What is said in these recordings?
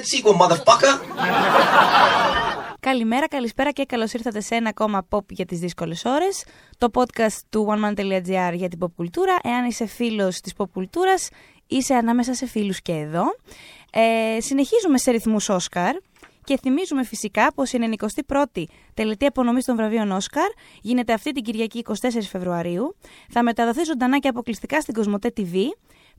that sequel, motherfucker! Καλημέρα, καλησπέρα και καλώς ήρθατε σε ένα ακόμα pop για τις δύσκολες ώρες. Το podcast του oneman.gr για την pop κουλτούρα. Εάν είσαι φίλος της pop κουλτούρας, είσαι ανάμεσα σε φίλους και εδώ. Ε, συνεχίζουμε σε ρυθμούς Όσκαρ. Και θυμίζουμε φυσικά πως η 91η τελετή απονομής των βραβείων Όσκαρ γίνεται αυτή την Κυριακή 24 Φεβρουαρίου. Θα μεταδοθεί ζωντανά και αποκλειστικά στην Κοσμοτέ TV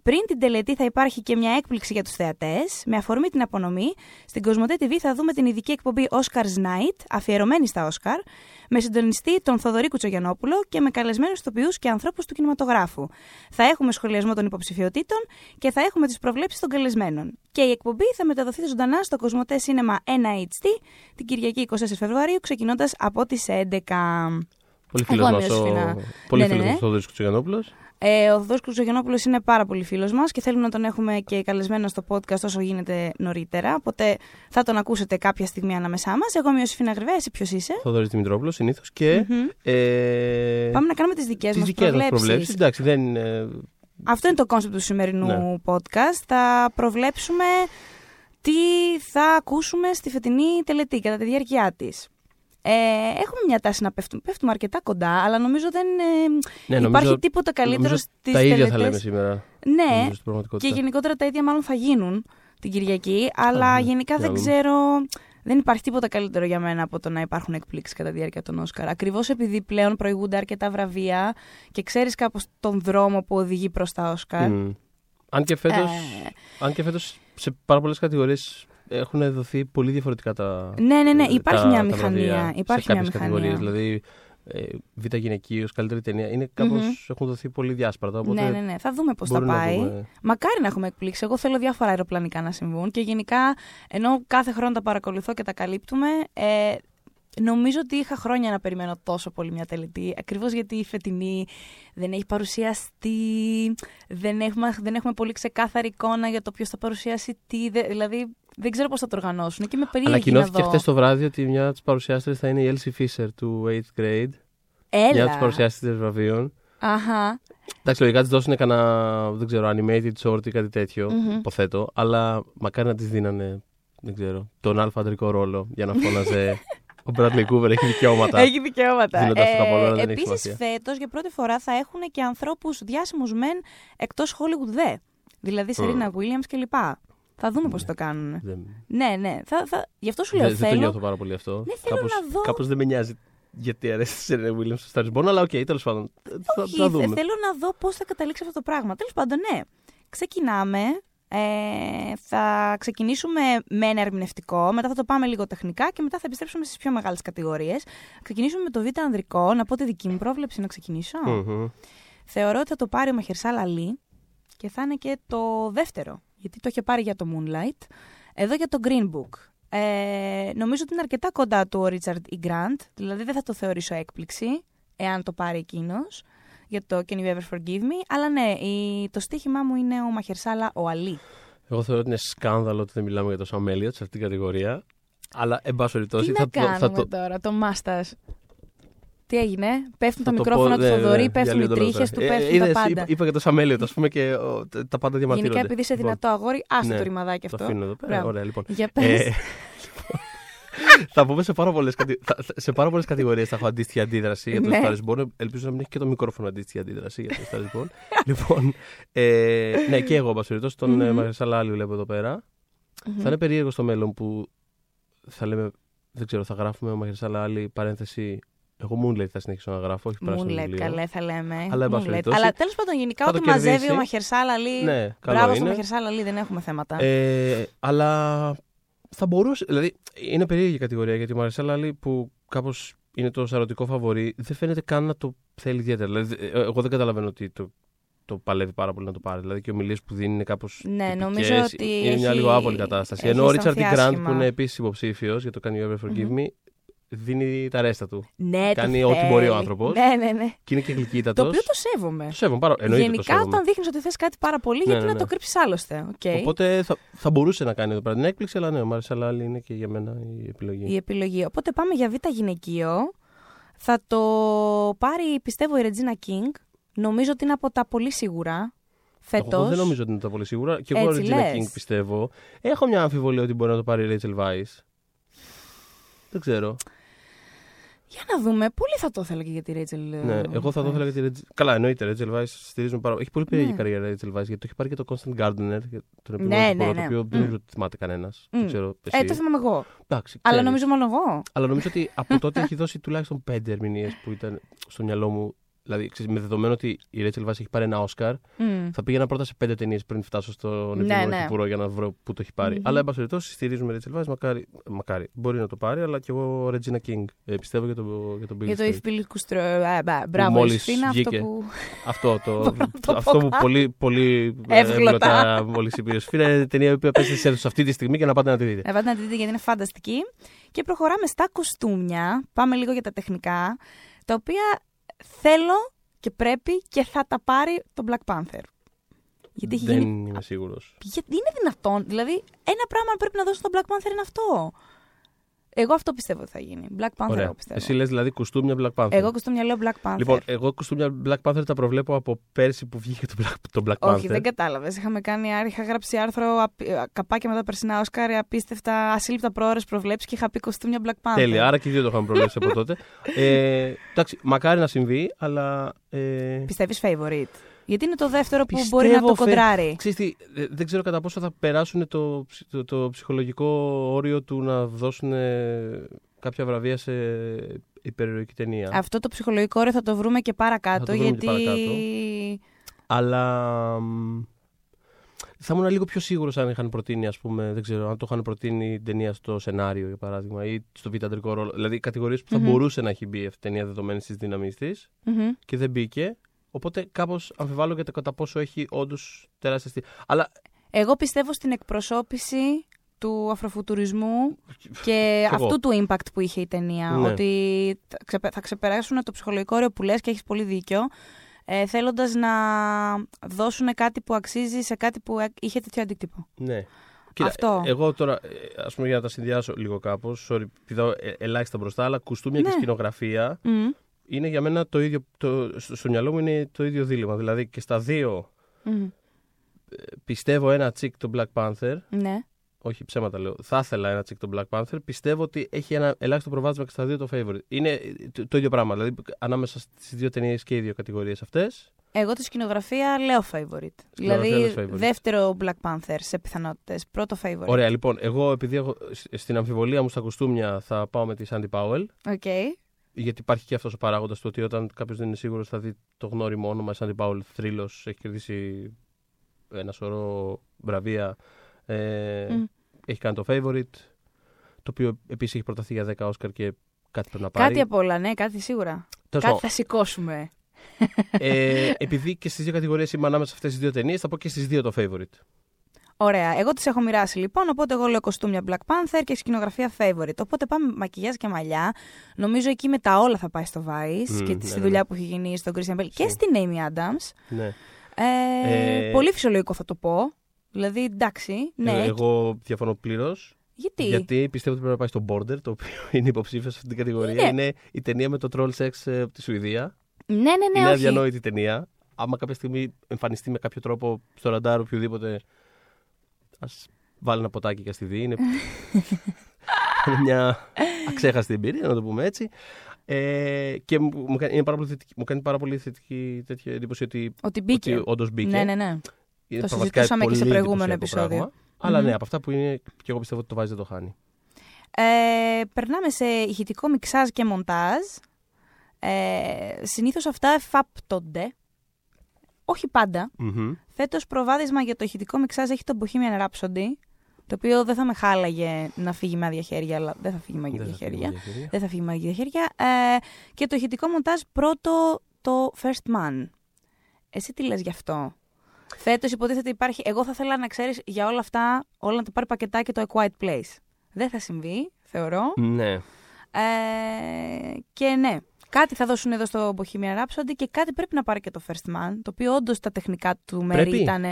πριν την τελετή θα υπάρχει και μια έκπληξη για τους θεατές. Με αφορμή την απονομή, στην Κοσμοτέ TV θα δούμε την ειδική εκπομπή Oscars Night, αφιερωμένη στα Όσκαρ, με συντονιστή τον Θοδωρή Κουτσογιανόπουλο και με καλεσμένους ηθοποιούς και ανθρώπους του κινηματογράφου. Θα έχουμε σχολιασμό των υποψηφιωτήτων και θα έχουμε τις προβλέψεις των καλεσμένων. Και η εκπομπή θα μεταδοθεί ζωντανά στο Κοσμοτέ Cinema 1HD την Κυριακή 24 Φεβρουαρίου, ξεκινώντας από τις 11. Πολύ φίλο μα ο πολύ Ναι, ναι, ναι. Θόδωρης Κουτσογιανόπουλος. Ε, ο Θόδωρος Κουτσογιαννόπουλος είναι πάρα πολύ φίλος μας και θέλουμε να τον έχουμε και καλεσμένο στο podcast όσο γίνεται νωρίτερα. Οπότε θα τον ακούσετε κάποια στιγμή ανάμεσά μας. Εγώ είμαι η Ιωσηφίνα Γριβέα, εσύ ποιος είσαι; Θοδωρής Δημητρόπουλος συνήθως. Και. Μμμ. Ε, Πάμε να κάνουμε τις δικές τις μας δικές μας προβλέψεις. προβλέψεις. Εντάξει, δεν είναι. Αυτό είναι το concept του σημερινού Ναι. podcast. Θα προβλέψουμε τι θα ακούσουμε στη φετινή τελετή κατά τη διάρκεια της. Ε, έχουμε μια τάση να πέφτουμε, πέφτουμε αρκετά κοντά, αλλά νομίζω δεν ε, Ναι, υπάρχει νομίζω- τίποτα καλύτερο νομίζω στις Τα ίδια τελετές. θα λέμε σήμερα. Ναι, νομίζω, στην Και πραγματικότητα. γενικότερα τα ίδια μάλλον θα γίνουν την Κυριακή, αλλά ναι, γενικά τι δεν άλλο. ξέρω. Δεν υπάρχει τίποτα καλύτερο για μένα από το να υπάρχουν εκπλήξεις κατά τη διάρκεια των Όσκαρ. Ακριβώς επειδή πλέον προηγούνται αρκετά βραβεία και ξέρεις κάπως τον δρόμο που οδηγεί προς τα Όσκαρ. Μμ. Αν και φέτος, Ε, αν και φέτος σε πάρα πολλές κατηγορίες έχουν δοθεί πολύ διαφορετικά τα. ναι, ναι, ναι, ε, υπάρχει τα- μια τα μηχανία. βραβεία Υπάρχει σε μια κάποιες μηχανία. κατηγορίες. Δηλαδή, ε, β' γυναικείο, καλύτερη ταινία. Είναι κάπως, Μμμ. έχουν δοθεί πολύ διάσπαρτα. Οπότε Ναι, ναι, ναι. Θα δούμε πώς θα μπορούμε να πάει. δούμε. Μακάρι να έχουμε εκπλήξει. Εγώ θέλω διάφορα αεροπλανικά να συμβούν και γενικά, ενώ κάθε χρόνο τα παρακολουθώ και τα καλύπτουμε, ε, νομίζω ότι είχα χρόνια να περιμένω τόσο πολύ μια τελετή. Ακριβώς γιατί η φετινή δεν έχει παρουσιαστεί, δεν έχουμε, δεν έχουμε πολύ ξεκάθαρη εικόνα για το ποιος θα παρουσιάσει τι. δε- δηλαδή, δεν ξέρω πώς θα το οργανώσουν. Και είμαι περίεργη να Ανακοινώθηκε δω. χθε το βράδυ ότι μια από τις παρουσιάστρες θα είναι η Elsie Fisher του 8th grade. Έλα. Μια από τις παρουσιάστρες βραβείων. Αχα. Εντάξει, λογικά της δώσουν κανένα, δεν ξέρω, animated short ή κάτι τέτοιο, Μμμ. υποθέτω. Αλλά μακάρι να της δίνανε, δεν ξέρω, τον αλφα αντρικό ρόλο για να φώναζε. Ο Bradley Cooper έχει δικαιώματα. Έχει δικαιώματα. Δίνοντας το καπόλο, αλλά δεν έχει Επίσης, σημασία. φέτος για πρώτη φορά θα έχουν και ανθρώπους διάσημους μεν εκτός Hollywood δε. Δηλαδή Serena Williams κλπ. Θα δούμε πώς το κάνουν. Δεν, Ναι, ναι. Θα, θα... Γι' αυτό σου λέω. δεν, δεν το θέλω... νιώθω πάρα πολύ αυτό. Ναι, θέλω κάπως, να δω. κάπως δεν με νοιάζει γιατί αρέσει η Serena Williams στο Star is Born, αλλά οκ, τέλος πάντων. Θα, Όχι, θα θε- δούμε. θέλω να δω πώς θα καταλήξει αυτό το πράγμα. Τέλος πάντων, ναι. Ξεκινάμε. Ε, θα ξεκινήσουμε με ένα ερμηνευτικό, μετά θα το πάμε λίγο τεχνικά και μετά θα επιστρέψουμε στις πιο μεγάλες κατηγορίες. Ξεκινήσουμε με το Β' ανδρικό. Να πω τη δική μου πρόβλεψη να ξεκινήσω. Μμμ. Θεωρώ ότι θα το πάρει ο Μαχερσάλ Αλή και θα είναι και το δεύτερο, γιατί το είχε πάρει για το Moonlight. Εδώ για το Green Book. Ε, νομίζω ότι είναι αρκετά κοντά του ο Ρίτσαρντ ή Γκραντ, δηλαδή δεν θα το θεωρήσω έκπληξη, εάν το πάρει εκείνος για το Can You Ever Forgive Me. Αλλά ναι, η, το στοίχημά μου είναι ο Μαχερσάλα ο Αλή. Εγώ θεωρώ ότι είναι σκάνδαλο ότι δεν μιλάμε για το Sam Elliott σε αυτήν την κατηγορία. Αλλά, εν πάση περιπτώσει, Τι θα, να το- κάνουμε θα το, τώρα, το Μάστας. Τι έγινε, πέφτουν τα Θα το μικρόφωνα πω, του ναι, Θοδωρή, ναι, πέφτουν οι διαλύω τον τρίχες Λόζα. του, Ε, πέφτουν είδες, τα πάντα. Είπα, είπα για το Σαμέλιο, ας πούμε, και ο, τα τα πάντα διαμαρτύρονται. Γενικά, επειδή είσαι Λοιπόν, δυνατό αγόρι, άστο ναι, το ρημαδάκι Το αυτό. αφήνω εδώ πέρα. Μπράβο. Ωραία, λοιπόν. Για πες. Ε, θα πούμε σε πάρα πολλές σε πάρα πολλές κατηγορίες θα έχω αντίστοιχη αντίδραση για το Ναι. Star is Born. Ελπίζω να μην έχει και το μικρόφωνο αντίστοιχη αντίδραση για το Star is Born. λοιπόν, ε, ναι, και εγώ, εν πάση περιπτώσει, τον Μμμ. mm Μαρσαλάλη βλέπω εδώ πέρα. Μμμ. Θα είναι περίεργο στο μέλλον που θα λέμε, δεν ξέρω, θα γράφουμε ο Μαχερσάλα άλλη παρένθεση. Εγώ Moonlight θα συνεχίσω να γράφω, όχι πράσινο Moonlight, βιβλίο. καλέ θα λέμε. Αλλά, εν πάση Moonlight. περιπτώσει, Αλλά τέλος πάντων, γενικά, θα ό,τι το μαζεύει κερδίσει. ο Μαχερσάλα Λί. Ναι, καλό Μπράβο στο είναι. Μαχερσάλα Λί, δεν έχουμε θέματα. Ε, αλλά θα μπορούσε. Δηλαδή, είναι περίεργη η κατηγορία γιατί ο Μαρισέλα Άλλη που κάπως είναι το σαρωτικό φαβορή, δεν φαίνεται καν να το θέλει ιδιαίτερα. Δηλαδή, ε, εγώ δεν καταλαβαίνω ότι το, το παλεύει πάρα πολύ να το πάρει. Δηλαδή, και οι ομιλίες που δίνει είναι κάπως. Ναι, νομίζω ότι Είναι μια έχει- λίγο άβολη κατάσταση. έχει Ενώ ο Richard αισθανθεί Grant, άσχημα. που είναι επίσης υποψήφιος για το Can You Ever Forgive Μμμ. Me, δίνει τα ρέστα του. Ναι, το κάνει ό,τι θέλει. μπορεί ο άνθρωπος. Ναι, ναι, ναι. Και είναι και γλυκύτατος. Το οποίο το σέβομαι. Το σέβομαι πάρα Εννοείται το Γενικά, σέβομαι. όταν δείχνεις ότι θες κάτι πάρα πολύ, Ναι, γιατί ναι, να το ναι. κρύψεις άλλωστε. οκ. Οπότε θα, θα μπορούσε να κάνει εδώ πέρα την έκπληξη, αλλά ναι, ο Mahershala Ali είναι και για μένα η επιλογή. η επιλογή. Οπότε πάμε για β' γυναικείο. Θα το πάρει, πιστεύω, η Ρετζίνα Κίνγκ. Νομίζω ότι είναι από τα πολύ σίγουρα. φέτος. Εγώ δεν νομίζω ότι είναι το πολύ σίγουρα. Και εγώ Έτσι Regina λες. King πιστεύω. Έχω μια αμφιβολία ότι μπορεί να το πάρει η Rachel Weisz. Δεν ξέρω. Για να δούμε. Πολύ θα το ήθελα και για τη Rachel. Ναι, εγώ θα το ήθελα για τη Rachel. Καλά, εννοείται. Rachel Weisz στηρίζουμε πάρα Έχει πολύ περίεργη Ναι. καριέρα η Rachel Weisz γιατί το έχει πάρει και το Constant Gardener, για τον επόμενο Ναι, ναι, ναι, το ναι. οποίο δεν Μμ. νομίζω ότι θυμάται κανένας. Μμ. Δεν ξέρω. Εσύ. Ε, το θυμάμαι εγώ. Εντάξει, Αλλά ξέρεις. νομίζω μόνο εγώ. Αλλά νομίζω ότι από τότε έχει δώσει τουλάχιστον πέντε ερμηνείες που ήταν στο μυαλό μου. Δηλαδή, ξέρεις, με δεδομένο ότι η Rachel Weisz έχει πάρει ένα Όσκαρ, Μμ. θα πήγαινα πρώτα σε πέντε ταινίες πριν φτάσω στον Ναι, επόμενο ναι. κυπουρό για να βρω πού το έχει πάρει. Μμμ. Αλλά, εν πάση περιπτώσει, στηρίζουμε Rachel Weisz. Μακάρι, μακάρι. Μπορεί να το πάρει, αλλά και εγώ Regina King. Ε, πιστεύω για το, για τον Billy Για το Street. If Billy Κουστρό. ε, μπα, Μπράβο, μόλις Ιωσήφινα, αυτό βγήκε. που. Αυτό, το, Μπορώ να το αυτό πω που κάπου. πολύ, πολύ Εύγλωτα. μόλις είπε η Ιωσήφινα είναι ταινία που παίζει σε αίθουσα αυτή τη στιγμή και να πάτε να τη δείτε. Να πάτε να τη δείτε γιατί είναι φανταστική. Και προχωράμε στα κοστούμια. Πάμε λίγο για τα τεχνικά. Τα οποία θέλω και πρέπει και θα τα πάρει το Black Panther. Γιατί έχει Δεν γίνει. είμαι σίγουρος. Γιατί είναι δυνατόν. Δηλαδή, ένα πράγμα που πρέπει να δώσει στο Black Panther είναι αυτό. Εγώ αυτό πιστεύω ότι θα γίνει. Black Panther, εγώ Ωραία. πιστεύω. Εσύ λες δηλαδή κουστούμια Black Panther. Εγώ κοστούμια λέω Black Panther. Λοιπόν, εγώ κουστούμια Black Panther τα προβλέπω από πέρσι που βγήκε το Black, το Black Panther. Όχι, δεν κατάλαβες. Είχαμε κάνει, είχα γράψει άρθρο απ- ε, καπάκια με τα περσινά Όσκαρ, απίστευτα, ασύλληπτα πρόορε προβλέψεις και είχα πει κοστούμια Black Panther. Τέλεια, άρα και οι δύο το είχαμε προβλέψει από τότε. Ε, εντάξει, μακάρι να συμβεί, αλλά. Ε, Πιστεύεις favorite; Γιατί είναι το δεύτερο που Πιστεύω μπορεί να το φε- κοντράρει. Ξέρεις τι, ε, δεν ξέρω κατά πόσο θα περάσουν το, ψ- το, το ψυχολογικό όριο του να δώσουν ε, κάποια βραβεία σε υπερηρωική ταινία. Αυτό το ψυχολογικό όριο θα το βρούμε και παρακάτω. Θα το βρούμε και γιατί. παρακάτω. Αλλά μ, θα ήμουν λίγο πιο σίγουρος αν είχαν προτείνει, ας πούμε, δεν ξέρω, αν το είχαν προτείνει την ταινία στο σενάριο, για παράδειγμα, ή στο β' αντρικό ρόλο. Δηλαδή, κατηγορίες που θα Μμμ. μπορούσε να έχει μπει αυτή η ταινία δεδομένη στις δύναμεις της Μμμ. και δεν μπήκε. Οπότε κάπως αμφιβάλλω για το κατά πόσο έχει όντως τεράστια στή. Αλλά Εγώ πιστεύω στην εκπροσώπηση του αφροφουτουρισμού και Κι εγώ. αυτού του impact που είχε η ταινία. Ναι. Ότι θα ξεπε- θα ξεπεράσουν το ψυχολογικό όριο που λες και έχεις πολύ δίκιο. Ε, θέλοντας να δώσουν κάτι που αξίζει σε κάτι που ε- είχε τέτοιο αντίκτυπο. ναι. Αυτό. ε, Εγώ τώρα, ε, ας πούμε, για να τα συνδυάσω λίγο κάπως, sorry, πηδάω ε, ελάχιστα μπροστά, αλλά κουστούμια Ναι. και σκηνογραφία Μμ. Είναι για μένα το ίδιο. Το, στο, στο μυαλό μου είναι το ίδιο δίλημμα. Δηλαδή και στα δύο Μμ. πιστεύω ένα τσικ το Black Panther. Ναι. Όχι ψέματα λέω. Θα ήθελα ένα τσικ το Black Panther. Πιστεύω ότι έχει ένα ελάχιστο προβάδισμα και στα δύο το Favourite. Είναι ε, το, το ίδιο πράγμα. Δηλαδή ανάμεσα στις δύο ταινίες και οι δύο κατηγορίες αυτές. Εγώ τη σκηνογραφία λέω Favourite. Δηλαδή λες Favourite. δεύτερο Black Panther σε πιθανότητες. Πρώτο Favourite. Ωραία, λοιπόν. Εγώ επειδή έχω, σ- στην αμφιβολία μου στα κοστούμια θα πάω με τη Sandy Powell. Οκ. Γιατί υπάρχει και αυτός ο παράγοντας του ότι όταν κάποιος δεν είναι σίγουρος θα δει το γνώριμο όνομα Sandy Powell θρύλος. Έχει κερδίσει ένα σωρό βραβεία. Ε, Μμ. Έχει κάνει το favorite. Το οποίο επίσης έχει προταθεί για 10 Oscar και κάτι πρέπει να πάρει. Κάτι απ' όλα, ναι, κάτι σίγουρα. Τέλος Κάτι πάντων, θα σηκώσουμε. ε, επειδή και στις δύο κατηγορίες είμαι ανάμεσα σε αυτές τις δύο ταινίες, θα πω και στις δύο το favorite. Ωραία. Εγώ τις έχω μοιράσει λοιπόν. Οπότε εγώ λέω κοστούμια Black Panther και σκηνογραφία favorite. Οπότε πάμε μακιγιάζ και μαλλιά. Νομίζω εκεί με τα όλα θα πάει στο Vice Μμμ, και ναι, στη ναι, δουλειά ναι. που έχει γίνει στον Christian Bale και Σωστό. στην Amy Adams. Ναι. Ε, Ε, Πολύ φυσιολογικό θα το πω. Δηλαδή, εντάξει, ναι. Ε, εγώ διαφωνώ πλήρως. γιατί; Γιατί πιστεύω ότι πρέπει να πάει στο Border, το οποίο είναι υποψήφιος σε αυτήν την κατηγορία. Είναι. Είναι η ταινία με το troll sex ε, από τη Σουηδία. Ναι, ναι, ναι, είναι όχι. αδιανόητη ταινία. Άμα κάποια στιγμή εμφανιστεί με κάποιο τρόπο στο ραντάρ οποιοδήποτε, ας βάλει ένα ποτάκι και στη δει. Είναι είναι μια αξέχαστη εμπειρία, να το πούμε έτσι. Ε, και μου, μου κάνει, είναι πάρα πολύ θετική, μου κάνει πάρα πολύ θετική τέτοια εντύπωση ότι, Ότι μπήκε. ότι όντως μπήκε. Ναι, ναι, ναι. Είναι Το πραγματικά συζητούσαμε και σε πολύ προηγούμενο εντυπωσιακό επεισόδιο. πράγμα. Αλλά Μμμ. ναι, από αυτά που είναι, και εγώ πιστεύω ότι το βάζει δεν το χάνει. Ε, περνάμε σε ηχητικό μιξάζ και μοντάζ. Ε, συνήθως αυτά εφάπτονται. Όχι πάντα. Μμμ. Φέτος προβάδισμα για το ηχητικό μιξάζ έχει το Bohemian Rhapsody. Το οποίο δεν θα με χάλαγε να φύγει με άδεια χέρια, αλλά δεν θα φύγει με άδεια Δεν θα φύγει χέρια. με άδεια χέρια. Δεν θα φύγει με άδεια χέρια. Ε, και το ηχητικό μοντάζ πρώτο το First Man. Εσύ τι λες γι' αυτό; Φέτος υποτίθεται υπάρχει. Εγώ θα ήθελα να ξέρεις για όλα αυτά, όλα να το πάρει πακετάκι το A Quiet Place. Δεν θα συμβεί, θεωρώ. Ναι. Ε, και ναι, Κάτι θα δώσουν εδώ στο Bohemian Rhapsody και κάτι πρέπει να πάρει και το First Man, το οποίο όντως τα τεχνικά του μέρη Πρέπει. ήταν.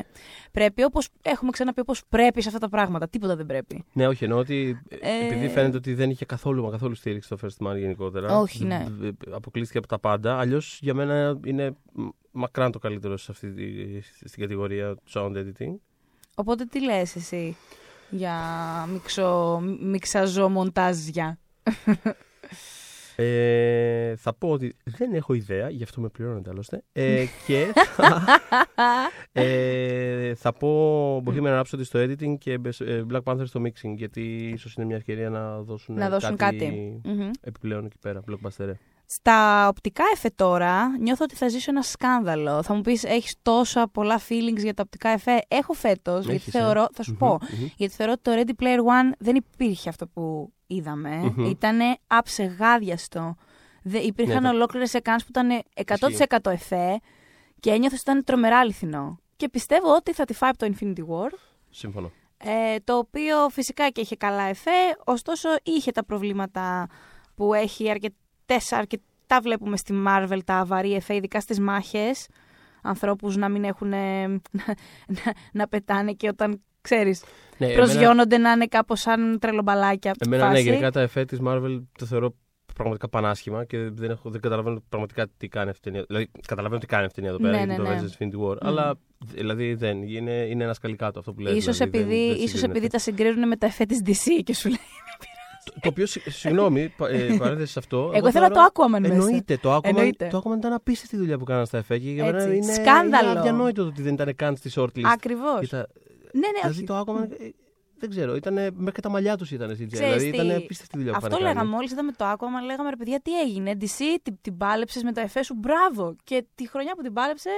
Πρέπει, όπως έχουμε ξαναπεί, όπως πρέπει σε αυτά τα πράγματα. Τίποτα δεν πρέπει. Ναι, όχι, εννοώ ότι Ε, επειδή φαίνεται ότι δεν είχε καθόλου, μα καθόλου στήριξη το First Man γενικότερα. Όχι, ναι. β- β- Αποκλείστηκε από τα πάντα. Αλλιώς για μένα είναι μ, μακράν το καλύτερο σε αυτή τη, στην κατηγορία του sound editing. Οπότε τι λες εσύ για μιξο, μιξαζό μοντάζια. Ε, θα πω ότι δεν έχω ιδέα, γι' αυτό με πληρώνετε άλλωστε. Ε, και θα, ε, θα πω Bohemian Rhapsody στο editing και ε, Black Panther στο mixing, γιατί ίσως είναι μια ευκαιρία να δώσουν, Να δώσουν κάτι. Μμμ. επιπλέον εκεί πέρα, blockbuster. Στα οπτικά εφέ τώρα νιώθω ότι θα ζήσω ένα σκάνδαλο. Θα μου πεις έχεις τόσα πολλά feelings για τα οπτικά εφέ. Έχω φέτος, γιατί Έχεις, ε. θεωρώ, θα σου Μμμ, πω, μμμ. γιατί θεωρώ ότι το Ready Player One δεν υπήρχε αυτό που είδαμε. Μμμ. Ήτανε αψεγάδιαστο. Δε, υπήρχαν Ναι, το- ολόκληρες εκάνς που ήταν 100% εφέ και ένιωθες ότι ήταν τρομερά αληθινό. Και πιστεύω ότι θα τη φάει από το Infinity War. Σύμφωνο. Ε, το οποίο φυσικά και είχε καλά εφέ, ωστόσο είχε τα προβλήματα που έχει αρκετές, αρκετά βλέπουμε στη Marvel τα αβαρή εφέ, ειδικά στις μάχες, ανθρώπους να μην έχουν, ε, να, να, να πετάνε και όταν, ξέρεις, Ναι, εμένα- προσγειώνονται να είναι κάπως σαν τρελομπαλάκια. Εμένα, ναι, φάση. γενικά τα εφέ της Marvel το θεωρώ πραγματικά πανάσχημα και δεν, έχω, δεν καταλαβαίνω πραγματικά τι κάνει αυτή η ταινία. Δηλαδή, καταλαβαίνω τι κάνει αυτή η ταινία εδώ πέρα, Ναι, γιατί ναι, το ναι. Avengers Infinity War. Αλλά δηλαδή δεν. Είναι, είναι ένας σκαλικάτο αυτό που λέει. Ίσως, δηλαδή, επειδή, δεν, δεν ίσως συγκρίνεται. επειδή τα συγκρίνουν με τα εφέ της DC και σου λέει. Το, το οποίο, συ- συγγνώμη, πα- ε, παρένθεση σε αυτό. Εγώ ήθελα θεωρώ- το Aquaman μέσα. Εννοείται. Το Aquaman, Εννοείται. το Aquaman ήταν απίστευτη δουλειά που κάναν στα εφέ και για μένα Έτσι. είναι, Σκάνδαλο. είναι αδιανόητο το ότι δεν ήταν καν στη shortlist. Ακριβώς. Ήταν- Ναι, ναι, δηλαδή όχι. το Aquaman. ε, Δεν ξέρω, ήταν, μέχρι και τα μαλλιά τους ήταν CGI. Ξέρεις Δηλαδή τι, ήταν απίστευτη δουλειά που Αυτό είχαν κάνει. λέγαμε μόλις είδαμε το Aquaman, λέγαμε ρε παιδιά τι έγινε. DC την, την πάλεψες με το εφέ σου, μπράβο. Και τη χρονιά που την πάλεψε Α.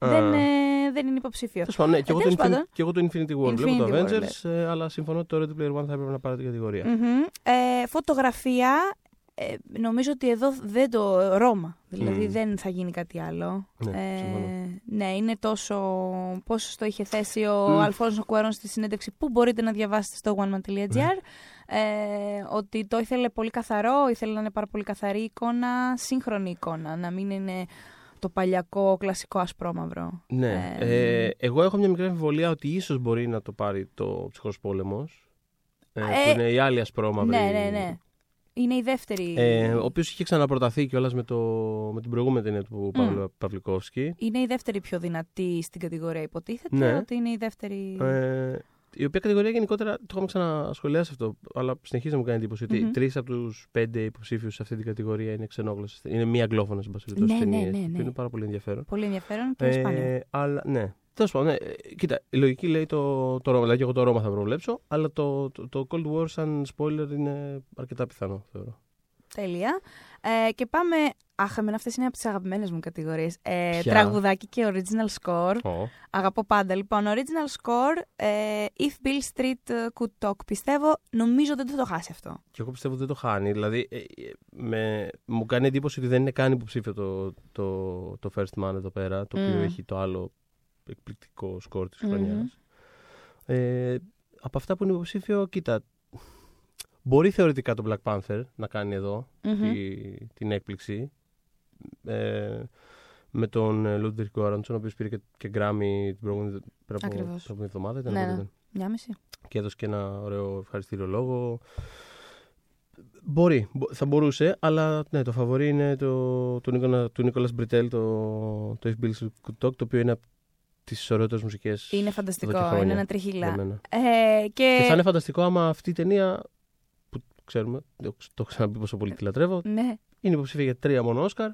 δεν, ε, δεν είναι υποψήφιο. Τέλος πάντων, ναι, και, Ε, εγώ τέλος το Infin- πάντων. και εγώ το Infinity War βλέπω Infinity το War, Avengers, ε, αλλά συμφωνώ ότι το Ready Player One θα έπρεπε να πάρει την κατηγορία. Μμμ. Ε, φωτογραφία, ε, νομίζω ότι εδώ δεν το. Ρώμα. Δηλαδή Μμ. δεν θα γίνει κάτι άλλο. Ναι, Ε, συμφωνώ. ναι, είναι τόσο. Πώς το είχε θέσει ο Μμ. Αλφόνσο Κουαρών στη συνέντευξη που μπορείτε να διαβάσετε στο oneman.gr. Ε, ότι το ήθελε πολύ καθαρό, ήθελε να είναι πάρα πολύ καθαρή εικόνα, σύγχρονη εικόνα, να μην είναι το παλιακό κλασικό ασπρόμαυρο. Ναι. Ε, Ε, εγώ έχω μια μικρή αμφιβολία ότι ίσως μπορεί να το πάρει το ψυχρός πόλεμος. Ε, Ε, που είναι η άλλη ασπρόμαυρη. Ναι, ναι, ναι. Είναι η δεύτερη. Ε, ο οποίος είχε ξαναπροταθεί κιόλας με, το, με την προηγούμενη ταινία του Παύλου Παυλικόφσκι. Είναι η δεύτερη πιο δυνατή στην κατηγορία, υποτίθεται. Ναι. Ότι είναι η δεύτερη. Ε, η οποία κατηγορία γενικότερα το είχαμε ξανασχολιάσει αυτό, αλλά συνεχίζει να μου κάνει εντύπωση ότι Μμμ. τρεις από τους πέντε υποψήφιους σε αυτή την κατηγορία είναι ξενόγλωσσες. Είναι μία αγγλόφωνες, εν πάση περιπτώσει, Ναι, ναι, ταινίες, ναι, ναι. που είναι πάρα πολύ ενδιαφέρον. Πολύ ενδιαφέρον και σπάνιο. Ε, αλλά ναι. Τέλος πάντων, ναι. Ε, Κοίτα, η λογική λέει το, το Ρώμα. Δηλαδή, και εγώ το Ρώμα θα προβλέψω, αλλά το, το, το Cold War σαν spoiler είναι αρκετά πιθανό, θεωρώ. Τέλεια. Ε, και πάμε. Αχ, εμένα αυτές είναι από τις αγαπημένες μου κατηγορίες. Ε, Ποια; τραγουδάκι και original score. Oh. Αγαπώ πάντα. Λοιπόν, original score. Ε, If Bill Street ε, could talk, πιστεύω. Νομίζω δεν θα το χάσει αυτό. Και εγώ πιστεύω ότι δεν το χάνει. Δηλαδή, ε, ε, με, μου κάνει εντύπωση ότι δεν είναι καν υποψήφιο το, το, το First Man εδώ πέρα, το οποίο Μμ. έχει το άλλο εκπληκτικό σκορ της Μμμ. χρονιάς. Ε, από αυτά που είναι υποψήφιο, κοίτα, μπορεί θεωρητικά το Black Panther να κάνει εδώ Μμμ. τη- την έκπληξη. Ε, με τον Λούντερ Γκόραντσον, ο οποίος πήρε και, και Grammy την προηγούμενη, πριν από- Ακριβώς. την προηγούμενη εβδομάδα. Ήταν, Ναι, πότε ναι. ήταν. Μια μισή. και έδωσε και ένα ωραίο ευχαριστήριο λόγο. Μπορεί, μπο- θα μπορούσε, αλλά ναι, το φαβορή είναι το, του, Νίκολα, του Νίκολας Μπριτέλ, το, το If Bills Could Talk, το οποίο είναι από τις ωραιότερες μουσικές Είναι εδώ φανταστικό. και Είναι χρόνια ένα για τριχύλα. μένα. Ε, και... Και θα είναι φανταστικό άμα αυτή η ταινία, που ξέρουμε, το το έχω ξαναπεί πόσο πολύ τη λατρεύω, Ναι. είναι υποψήφια για τρία μόνο Όσκαρ.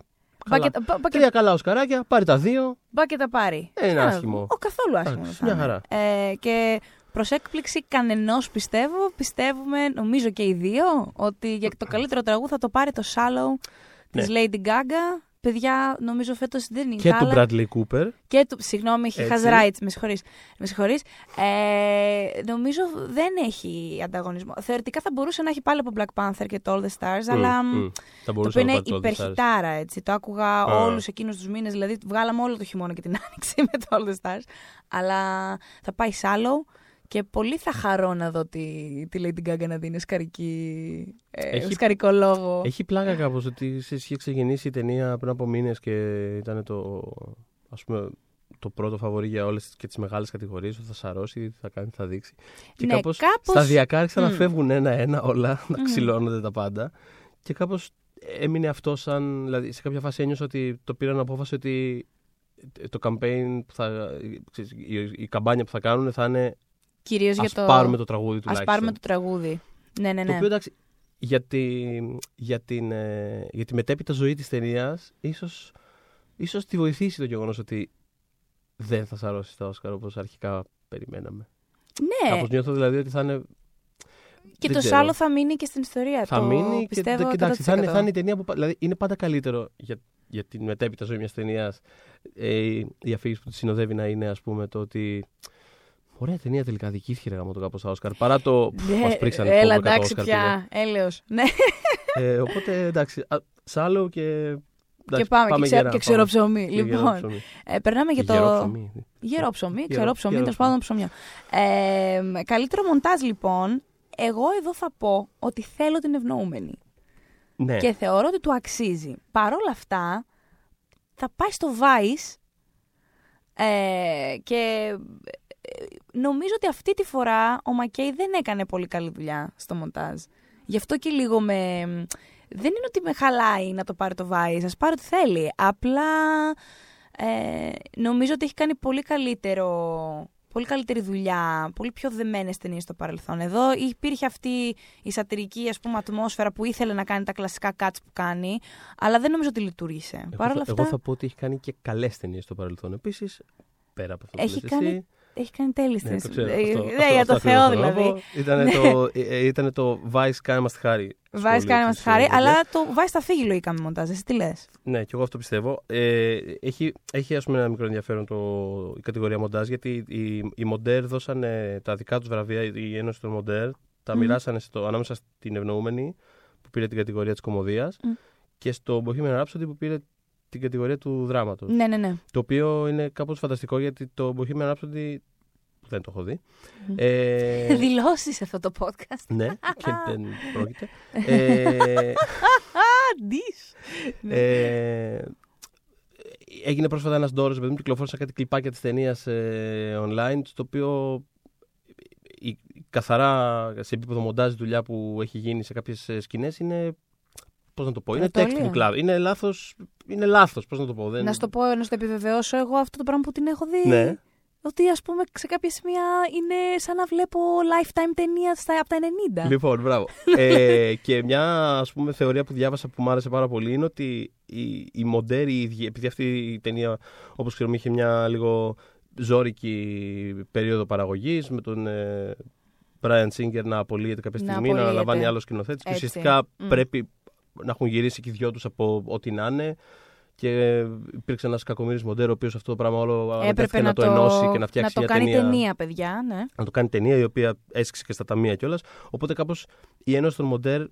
Μπα Καλά. και, τα- μπα- μπα και- Τρία καλά Οσκαράκια, πάρει τα δύο. μπα και τα πάρει. Ε, είναι Α, άσχημο. Ο καθόλου άσχημο. Εντάξει, δεν θα μια είναι. χαρά. Ε, και προς έκπληξη κανενός πιστεύω, πιστεύουμε, νομίζω και οι δύο, ότι για το καλύτερο τραγούδι θα το πάρει το Shallow της Ναι. Lady Gaga. Παιδιά, νομίζω φέτος δεν είναι Και τα του άλλα. Bradley Cooper. Και του. Συγγνώμη, he Έτσι. has rights. Με συγχωρείς. Με συγχωρείς. Ε, νομίζω δεν έχει ανταγωνισμό. Θεωρητικά θα μπορούσε να έχει πάλι από Black Panther και το All the Stars, αλλά. Μμ, μμ. Θα Το μπορούσε οποίο να είναι πάρει το All the Stars. υπερχιτάρα, έτσι. Το άκουγα Α. όλους εκείνους τους μήνες. Δηλαδή, βγάλαμε όλο το χειμώνα και την άνοιξη με το All the Stars. Αλλά θα πάει Shallow Και πολύ θα χαρώ να δω τη, τη Lady Gaga να δίνει σκαρική, ε, Έχει- σκαρικό λόγο. Έχει πλάκα κάπως ότι σε- είχε ξεκινήσει η ταινία πριν από μήνες και ήταν το, ας πούμε, το πρώτο φαβορή για όλες και τις μεγάλες κατηγορίες. Θα σαρώσει, θα κάνει, θα δείξει. Και Ναι, κάπως κάπως- σταδιακά άρχισαν να Μμ. φεύγουν ένα-ένα όλα, να Μμ. ξυλώνονται τα πάντα. Και κάπως έμεινε αυτό σαν. Δηλαδή, σε κάποια φάση ένιωσα ότι το πήραν απόφαση ότι το campaign που θα. ξέρεις, η, η καμπάνια που θα κάνουν θα είναι Κυρίως για ας το. πάρουμε το τραγούδι Ας τουλάχιστον. πάρουμε το τραγούδι. Ναι, ναι, Το ναι. οποίο εντάξει, για τη, για την, ε, για τη μετέπειτα ζωή της ταινίας, ίσως, ίσως τη βοηθήσει το γεγονός ότι δεν θα σαρώσει τα Όσκαρ όπως αρχικά περιμέναμε. ναι. Κάπως νιώθω δηλαδή ότι θα είναι, και δεν το ξέρω. σάλο θα μείνει και στην ιστορία. θα το μείνει και, πιστεύω και εντάξει, θα, είναι, 100%. θα είναι η ταινία που. πα- Δηλαδή είναι πάντα καλύτερο για, για την μετέπειτα ζωή μιας ταινίας ε, η αφήγηση που τη συνοδεύει να είναι ας πούμε το ότι. Ωραία ταινία τελικά δικήθηκε ρε γάμο το κάπως στα Όσκαρ. Παρά το. Ναι, μας πρίξανε Έλα, πόβο 100 εντάξει Όσκαρ πήγε. πια. Έλεος. Ναι, Ε, οπότε εντάξει, α, σάλο και. εντάξει, και πάμε. και, ξε, γερά, και ξερό ψωμί. Και γερό Λοιπόν, ψωμί. ε, περνάμε για Και το. γερό ψωμί. Γερό ψωμί, Γερό- ξερό ψωμί, γερό τέλος ψωμί. πάντων ψωμιό. Ε, καλύτερο μοντάζ λοιπόν. Εγώ εδώ θα πω ότι θέλω την ευνοούμενη. Ναι. Και θεωρώ ότι του αξίζει. Παρ' όλα αυτά, θα πάει στο Vice ε, και ε, νομίζω ότι αυτή τη φορά ο Μακέι δεν έκανε πολύ καλή δουλειά στο μοντάζ. Γι' αυτό και λίγο με... Δεν είναι ότι με χαλάει να το πάρει το Vice, ας πάρει ό,τι θέλει. Απλά ε, νομίζω ότι έχει κάνει πολύ καλύτερο... Πολύ καλύτερη δουλειά, πολύ πιο δεμένες ταινίες στο παρελθόν. Εδώ υπήρχε αυτή η σατυρική ας πούμε, ατμόσφαιρα που ήθελε να κάνει τα κλασικά cuts που κάνει, αλλά δεν νομίζω ότι λειτουργήσε. Εγώ, Παρ' όλα θα, αυτά, εγώ θα πω ότι έχει κάνει και καλές ταινίες στο παρελθόν. Επίσης, πέρα από αυτό που Έχει λες κάνει εσύ, έχει κάνει τέλειες ναι, ταινίες. το ξέρω, Ε, αυτό- ναι, αυτό- για αυτό το ακριβώς Θεό θέλω να δηλαδή. πω. Ήτανε Ναι. το, ε, ε, ήτανε το Vice κάνε μας τη χάρη. Βάζει σχόλιο κάνει μας της, χάρη, ε, αλλά το βάζει θα φύγει λογικά με μοντάζ. Εσύ τι λες; Ναι, και εγώ αυτό πιστεύω. Ε, έχει, έχει ας πούμε, ένα μικρό ενδιαφέρον το, η κατηγορία μοντάζ, γιατί οι, οι Μοντέρ δώσαν τα δικά τους βραβεία, η Ένωση των Μοντέρ, τα Μμμ. μοιράσανε στο, ανάμεσα στην Ευνοούμενη, που πήρε την κατηγορία της κομμωδίας, Μμ. και στο Bohemian Rhapsody, που πήρε την κατηγορία του δράματος. Ναι, ναι, ναι. Το οποίο είναι κάπως φανταστικό, γιατί το Bohemian Rhapsody δεν το έχω δει. Μμ. Ε, Δηλώσεις αυτό το podcast. ναι, και δεν πρόκειται. ε, Αντι. Ε, έγινε πρόσφατα ένας δώρο, παιδί μου, κυκλοφόρησαν κάτι κλιπάκια της ταινίας ε, online, στο οποίο η, η καθαρά σε επίπεδο μοντάζ δουλειά που έχει γίνει σε κάποιες σκηνές είναι. Πώς να το πω, είναι Πρωτόλια. textbook love. Είναι λάθος. Είναι λάθος, πώς να το πω. Δεν... Να σου το πω, να σου το επιβεβαιώσω εγώ αυτό το πράγμα που την έχω δει. Ναι. Ότι ας πούμε σε κάποια σημεία είναι σαν να βλέπω lifetime ταινία στα, από τα 90. Λοιπόν, μπράβο. ε, και μια ας πούμε, θεωρία που διάβασα που μου άρεσε πάρα πολύ είναι ότι οι, οι μοντέροι, οι ίδιοι, επειδή αυτή η ταινία, όπως ξέρουμε, είχε μια λίγο ζώρικη περίοδο παραγωγής με τον ε, Brian Singer να απολύεται κάποια Να στιγμή, να απολύεται. αναλαμβάνει άλλο σκηνοθέτης. Και Έτσι. ουσιαστικά Μμ. πρέπει να έχουν γυρίσει και οι δυο τους από ό,τι να είναι. Και υπήρξε ένας κακομοίρης μοντέρ, ο οποίος αυτό το πράγμα όλο αναγκάστηκε Έπρεπε να, το ενώσει και να φτιάξει το μια κάνει ταινία ταινία, παιδιά, ναι. να το κάνει ταινία η οποία έσκησε και στα ταμεία κιόλας. Οπότε κάπως η Ένωση των Μοντέρ,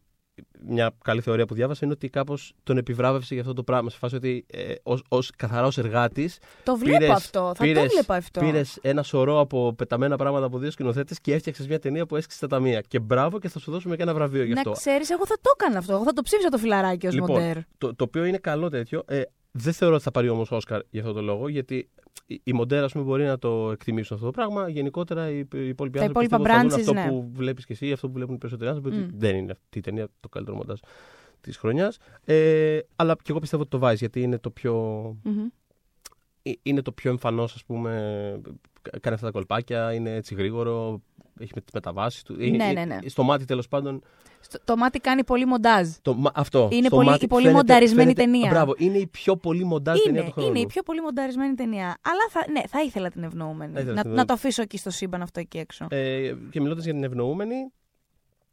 μια καλή θεωρία που διάβασα, είναι ότι κάπως τον επιβράβευσε για αυτό το πράγμα. Σε φάση ότι ε, ως, ως, καθαρά ω εργάτης Το βλέπω Πήρες- αυτό. Θα πήρες- το βλέπω αυτό. πήρες ένα σωρό από πεταμένα πράγματα από δύο σκηνοθέτες και έφτιαξες μια ταινία που έσκησε στα ταμεία. Και μπράβο και θα σου δώσουμε και ένα βραβείο γι' Να αυτό. ξέρεις, εγώ θα το έκανα αυτό. Εγώ θα το ψήφισα το φιλαράκι ως Λοιπόν, μοντέρ. Το, το οποίο είναι καλό τέτοιο. Ε, δεν θεωρώ ότι θα πάρει όμως Όσκαρ για αυτό το λόγο, γιατί οι- οι μοντέρ, ας πούμε, μπορεί να το εκτιμήσουν αυτό το πράγμα. Γενικότερα οι, οι υπόλοιποι Τα άνθρωποι υπόλοιπα πιστεύω, θα δουν branches, αυτό ναι. που βλέπεις και εσύ, αυτό που βλέπουν οι περισσότεροι άνθρωποι, ότι Μμ. δεν είναι αυτή η ταινία το καλύτερο μοντάζ της χρονιάς. Ε, αλλά και εγώ πιστεύω ότι το βάζει, γιατί είναι το πιο, Μμμ. ε, είναι το πιο εμφανώς, ας πούμε. Κάνει αυτά τα κολπάκια, είναι έτσι γρήγορο, έχει με τις μεταβάσεις του. Ε, Ναι, ε, ναι, ναι. Στο μάτι τέλος πάντων Στο- Το μάτι κάνει πολύ μοντάζ. το, μα- αυτό. Είναι στο πολύ- μάτι η πολύ φαίνεται- μονταρισμένη φαίνεται- ταινία. Μπράβο, είναι η πιο πολύ μοντάζ ταινία Είναι, του χρόνου. είναι η πιο πολύ μονταρισμένη ταινία. Αλλά θα, ναι, θα ήθελα την ευνοούμενη. Θα ήθελα Να, την να το αφήσω εκεί στο σύμπαν αυτό εκεί έξω. Ε, και μιλώντας για την ευνοούμενη,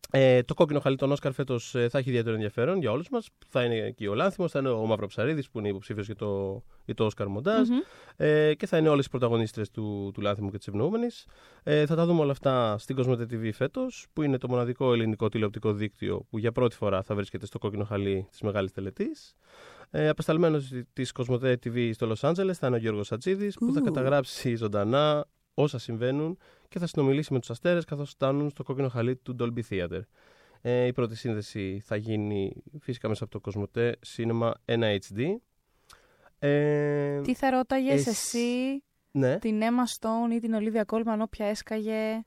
ε, το κόκκινο χαλί των Όσκαρ φέτος θα έχει ιδιαίτερο ενδιαφέρον για όλους μας. Θα είναι εκεί ο Λάνθιμος, θα είναι ο Μαύρος Ψαρίδης που είναι υποψήφιος για το, για το Όσκαρ Μοντάζ. Μμμ. Ε, και θα είναι όλες οι πρωταγωνίστρες του, του Λάνθιμου και της Ευνοούμενης. Ε, θα τα δούμε όλα αυτά στην Κοσμοτέ TV φέτος, που είναι το μοναδικό ελληνικό τηλεοπτικό δίκτυο που για πρώτη φορά θα βρίσκεται στο κόκκινο χαλί της Μεγάλης Τελετής. Ε, Απεσταλμένος της Κοσμοτέ TV στο Λος Άντζελες θα είναι ο Γιώργος Ατζίδη, που θα Ου. καταγράψει ζωντανά όσα συμβαίνουν και θα συνομιλήσει με τους αστέρες καθώς φτάνουν στο κόκκινο χαλί του Dolby Theater. Ε, η πρώτη σύνδεση θα γίνει φυσικά μέσα από το Κοσμοτέ Cinema 1 HD. Ε, Τι θα ρώταγες εσ- εσύ ναι. την Emma Stone ή την Olivia Colman όποια έσκαγε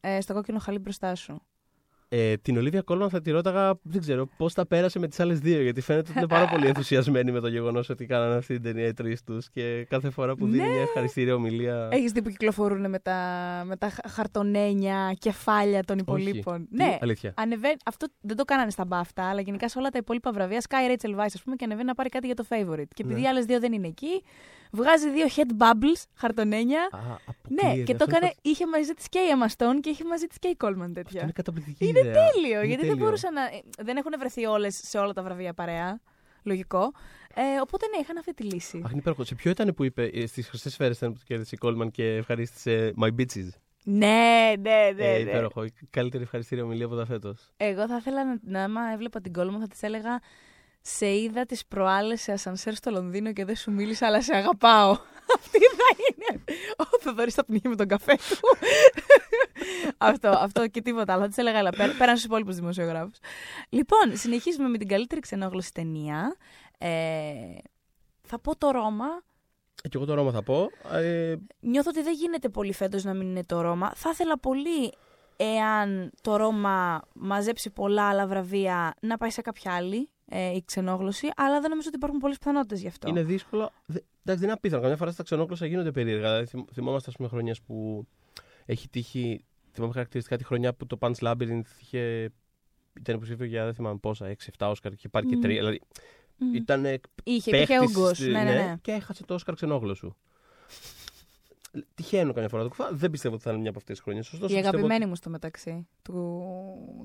ε, στο κόκκινο χαλί μπροστά σου; Ε, την Ολίβια Κόλμαν θα τη ρώταγα, δεν ξέρω, πώς τα πέρασε με τις άλλες δύο. Γιατί φαίνεται ότι είναι πάρα πολύ ενθουσιασμένη με το γεγονός ότι κάνανε αυτή την ταινία οι τρεις τους και κάθε φορά που δίνει Ναι. μια ευχαριστήρια ομιλία. Έχεις δει που κυκλοφορούν με τα, με τα χα- χαρτονένια κεφάλια των υπολείπων. Τι, Ναι, Αλήθεια. ανεβαίνει, αυτό δεν το κάνανε στα μπαφτα, αλλά γενικά σε όλα τα υπόλοιπα βραβεία. Sky Rachel Weisz, ας πούμε, και ανεβαίνει να πάρει κάτι για το favorite. Και επειδή Ναι. οι άλλες δύο δεν είναι εκεί, βγάζει δύο head bubbles, χαρτονένια. Α, Ναι, αποκλείεται. και το Αυτό είναι έκανε, φα- είχε μαζί της και η Emma Stone και είχε μαζί της και η Coleman Αυτό τέτοια. είναι καταπληκτική Είναι ιδέα. τέλειο, Είναι γιατί δεν τέλειο. μπορούσαν να. ε, Δεν έχουν βρεθεί όλες σε όλα τα βραβεία παρέα. Λογικό. Ε, οπότε ναι, είχαν αυτή τη λύση. Αχ, είναι υπέροχο. Σε ποιο ήταν που είπε στις χρυσές σφαίρες ήταν που το κέρδισε η Κόλμαν και ευχαρίστησε My Bitches; Ναι, ναι, ναι. ε, ναι. υπέροχο. Η καλύτερη ευχαριστήρια ομιλία από τα φέτος. Εγώ θα ήθελα να, να άμα έβλεπα την Coleman θα της έλεγα Σε είδα τις προάλλες σε ασανσέρ στο Λονδίνο και δεν σου μίλησα, αλλά σε αγαπάω. Αυτή θα είναι. Ο Θοδωρή θα πνίγει με τον καφέ του. αυτό, αυτό και τίποτα άλλο. Θα της έλεγα, αλλά πέρα, πέραν στους υπόλοιπους δημοσιογράφους. Λοιπόν, συνεχίζουμε με την καλύτερη ξενόγλωση ταινία. Ε, θα πω το Ρώμα. Ε, και εγώ το Ρώμα θα πω. Ε, Νιώθω ότι δεν γίνεται πολύ φέτος να μην είναι το Ρώμα. Θα ήθελα πολύ, εάν το Ρώμα μαζέψει πολλά άλλα βραβεία, να πάει σε κάποια άλλη ε, η ξενόγλωση, αλλά δεν νομίζω ότι υπάρχουν πολλές πιθανότητες γι' αυτό. είναι δύσκολο. Δε, εντάξει, δεν είναι απίθανο. Καμιά φορά στα ξενόκλωσα γίνονται περίεργα. Δηλαδή, θυμ- θυμόμαστε, ας πούμε, χρονιέ που έχει τύχει. Θυμάμαι χαρακτηριστικά τη χρονιά που το Punch Labyrinth είχε. Ήταν υποψήφιο για δεν θυμάμαι πόσα, 6-7 Όσκαρ και είχε πάρει και Μμ. 3. Δηλαδή Μμ. ήταν Είχε, υπήρχε παίχτης όγκος. στη- Ναι, ναι, ναι. Και έχασε το Όσκαρ ξενόγλωσσου. Τυχαίνω καμιά φορά το κουφά. Δεν πιστεύω ότι θα είναι μια από αυτές τις χρονιές. Ωστόσο, Η πιστεύω αγαπημένη μου στο μεταξύ, του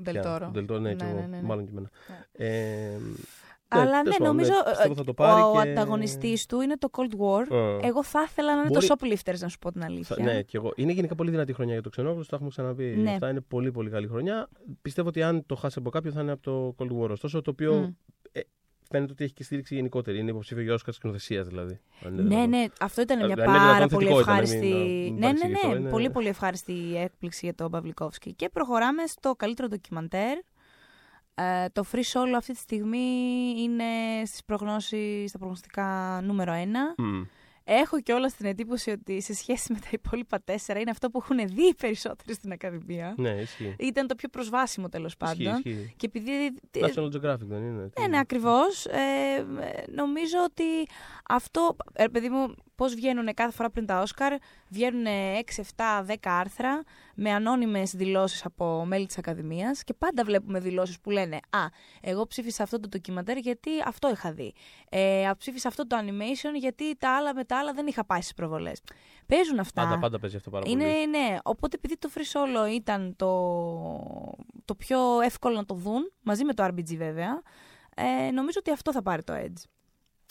Ποια, Δελτόρο. του Del Toro, ναι, και εγώ, ναι, ναι. μάλλον και εμένα. Ναι. Ε, Αλλά ναι, τέλος πάντων, νομίζω ναι, πιστεύω ε, θα το πάρει ο και- ανταγωνιστής του είναι το Cold War. ε, Εγώ θα ήθελα να είναι Μπορεί- το Shoplifters, να σου πω την αλήθεια. θα- ναι, και εγώ. Είναι γενικά πολύ δυνατή χρονιά για το ξενόγλωσσο, το έχουμε ξαναπεί. Ναι. Αυτά είναι πολύ πολύ καλή χρονιά. Πιστεύω ότι αν το χάσει από κάποιον θα είναι από το Cold War. Ωστόσο, το οποίο Μμ. Φαίνεται ότι έχει και στήριξη γενικότερη. Είναι υποψήφιο για Όσκαρ σκηνοθεσίας δηλαδή. αν είναι Ναι, δυνατόν. ναι, αυτό ήταν Ε, μια να είναι πάρα δυνατόν πολύ θετικό ήταν, να ευχάριστη. μην- να μην ναι, ναι, παρεξηγηθώ, ναι, είναι- πολύ πολύ ευχάριστη έκπληξη για τον Παυλικόφσκι. Και προχωράμε στο καλύτερο ντοκιμαντέρ. Ε, το Free Solo αυτή τη στιγμή είναι στις προγνώσεις, στα προγνωστικά νούμερο 1. Μμ. Έχω και όλα στην εντύπωση ότι σε σχέση με τα υπόλοιπα τέσσερα είναι αυτό που έχουν δει οι περισσότεροι στην Ακαδημία. Ναι, ισχύει. Ήταν το πιο προσβάσιμο τέλος Ισχύει, πάντων. ισχύει. Και επειδή National Geographic δεν είναι. ναι, ναι, ακριβώς. Ε, ε, νομίζω ότι αυτό. Ε, παιδί μου, πώς βγαίνουν κάθε φορά πριν τα Όσκαρ, βγαίνουν 6, 7, 10 άρθρα με ανώνυμες δηλώσεις από μέλη της Ακαδημίας και πάντα βλέπουμε δηλώσεις που λένε Α, εγώ ψήφισα αυτό το ντοκιμαντέρ γιατί αυτό είχα δει. Ε, α, ψήφισα αυτό το animation γιατί τα άλλα με τα άλλα δεν είχα πάει στις προβολές. Παίζουν αυτά. Πάντα, πάντα παίζει αυτό πάρα Είναι, πολύ. ναι. Οπότε επειδή το Free Solo ήταν το, το πιο εύκολο να το δουν, μαζί με το RBG βέβαια, ε, νομίζω ότι αυτό θα πάρει το Edge.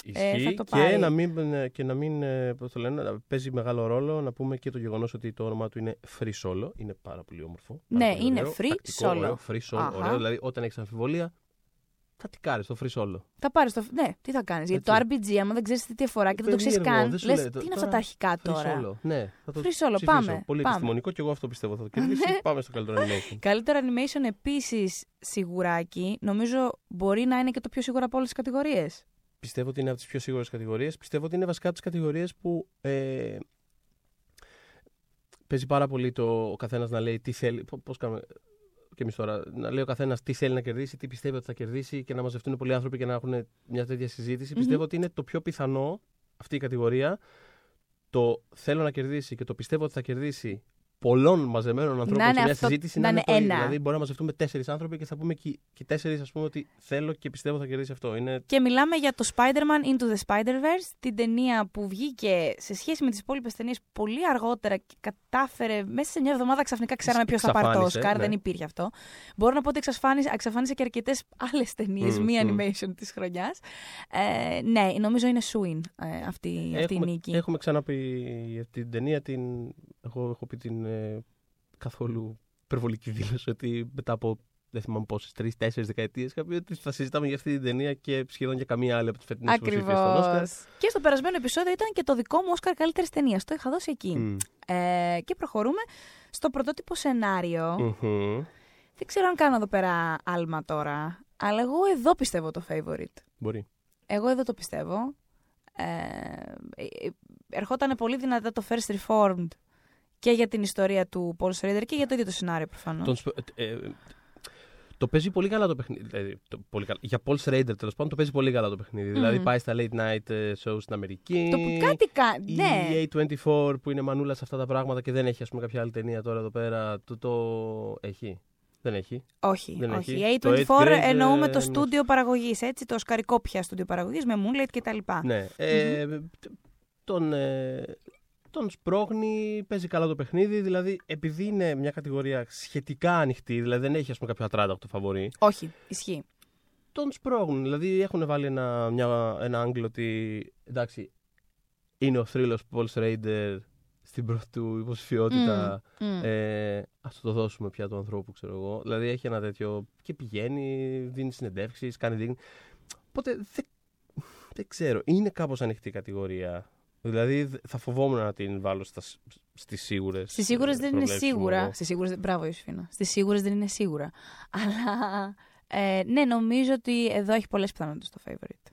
Ε, Ισχύει θα το και πάρει. να μην, ε, και να μην ε, πώς το λένε, να παίζει μεγάλο ρόλο να πούμε και το γεγονός ότι το όνομά του είναι Free Solo. Είναι πάρα πολύ όμορφο. πάρα Ναι, πολύ είναι ωραίο, Free τακτικό, Solo. Ωραίο, free Solo, Αχα. ωραίο. Δηλαδή όταν έχεις αμφιβολία θα τι κάνεις το Free Solo. Θα πάρεις το. Ναι, τι θα κάνεις. Γιατί το Έτσι. RBG, άμα δεν ξέρεις τι αφορά και δεν το ξέρεις Περίεργο, καν, δεν σου λες λέει, τι το- είναι αυτά τώρα τα αρχικά Free τώρα; Solo. Ναι, θα το Free Solo, ψηφίσω. πάμε, Πολύ πάμε. επιστημονικό και εγώ αυτό πιστεύω θα το κερδίσει. πάμε στο καλύτερο animation. Καλύτερο animation επίσης σιγουράκι, νομίζω μπορεί να είναι και το πιο σίγουρο από όλες τις κατηγορίες. Πιστεύω ότι είναι από τις πιο σίγουρες κατηγορίες. Πιστεύω ότι είναι βασικά από τις κατηγορίες που ε, παίζει πάρα πολύ το ο καθένας να λέει τι θέλει. Πώς κάνουμε. Και εμείς τώρα, να λέει ο καθένας τι θέλει να κερδίσει, τι πιστεύει ότι θα κερδίσει και να μαζευτούν πολλοί άνθρωποι και να έχουν μια τέτοια συζήτηση. Μμμ. Πιστεύω ότι είναι το πιο πιθανό αυτή η κατηγορία. Το θέλω να κερδίσει και το πιστεύω ότι θα κερδίσει πολλών μαζεμένων ανθρώπων Να σε είναι μια αυτό- συζήτηση να είναι είναι το ίδιο. ένα. Δηλαδή, μπορεί να μαζευτούμε τέσσερις άνθρωποι και θα πούμε και, και τέσσερις, ας πούμε, ότι θέλω και πιστεύω θα κερδίσει αυτό. Είναι Και μιλάμε για το Spider-Man Into the Spider-Verse, την ταινία που βγήκε σε σχέση με τις υπόλοιπες ταινίες πολύ αργότερα και κατάφερε μέσα σε μια εβδομάδα ξαφνικά ξέραμε ποιος θα πάρει το Εξαφάνισε, Oscar, ναι. δεν υπήρχε αυτό. Μπορώ να πω ότι εξαφάνισε, εξαφάνισε και αρκετές άλλες ταινίες, Μμμ, μη μμμ. animation της χρονιάς. Ε, ναι, νομίζω είναι Swin ε, αυτή, αυτή η έχουμε, νίκη. Έχουμε ξαναπεί για την ταινία την. Εγώ έχω πει την ε, καθόλου υπερβολική δήλωση ότι μετά από δεν θυμάμαι πόσε, τρει-τέσσερι δεκαετίε, είχα πει ότι θα συζητάμε για αυτή την ταινία και σχεδόν για καμία άλλη από τι φετινέ υποψήφιε στον Όσκαρ. Ακριβώ. Και στο περασμένο επεισόδιο ήταν και το δικό μου Oscar καλύτερη ταινία. Το είχα δώσει εκεί. Μμ. Ε, και προχωρούμε Στο πρωτότυπο σενάριο, Μμμ. δεν ξέρω αν κάνω εδώ πέρα άλμα τώρα, αλλά εγώ εδώ πιστεύω το favorite. Μπορεί. Εγώ εδώ το πιστεύω. Ε, ε, ερχόταν πολύ δυνατά το First Reformed και για την ιστορία του Paul Schrader και για το ίδιο το σενάριο προφανώς. Τον σπ- ε, ε, το παίζει πολύ καλά το παιχνίδι. Δηλαδή, το, πολύ καλά. Για Paul Schrader τέλος πάντων το παίζει πολύ καλά το παιχνίδι. Δηλαδή πάει στα late night ε, shows στην Αμερική. Το που κάτι κάνει. Η Ναι. A24 που είναι μανούλα σε αυτά τα πράγματα και δεν έχει ας πούμε κάποια άλλη ταινία τώρα εδώ πέρα. Το, το... έχει. Δεν έχει. Όχι, Δεν όχι. έχει. Η Το A24 eighth grade, εννοούμε ε, το ναι. στούντιο παραγωγής, έτσι. Το σκαρικόπια στούντιο παραγωγής με Moonlight κτλ. Ναι. Ε, τον, ε, τον σπρώχνει, παίζει καλά το παιχνίδι. Δηλαδή, επειδή είναι μια κατηγορία σχετικά ανοιχτή, δηλαδή δεν έχει ας πούμε κάποιο ατράνταχτο φαβορή, Όχι, ισχύει. τον σπρώχνουν. Δηλαδή, έχουν βάλει ένα, μια, ένα άγγλο ότι εντάξει, είναι ο θρύλος Paul Schrader στην πρώτη του υποψηφιότητα. Μμ, μμ. Ε, ας το δώσουμε πια του ανθρώπου, ξέρω εγώ. Δηλαδή έχει ένα τέτοιο και πηγαίνει, δίνει συνεντεύξεις, κάνει δείχνει. Οπότε δεν, δεν ξέρω. Είναι κάπως ανοιχτή η κατηγορία. Δηλαδή δε- θα φοβόμουν να την βάλω στα, στις σίγουρες. Στις σίγουρες ε, δεν είναι προβλέψεις μου σίγουρα. εγώ. Στις σίγουρες, μπράβο, Ιωσήφινα. Στις σίγουρες δεν είναι σίγουρα. Αλλά ε, ναι, νομίζω ότι εδώ έχει πολλές πιθανότητες το favorite.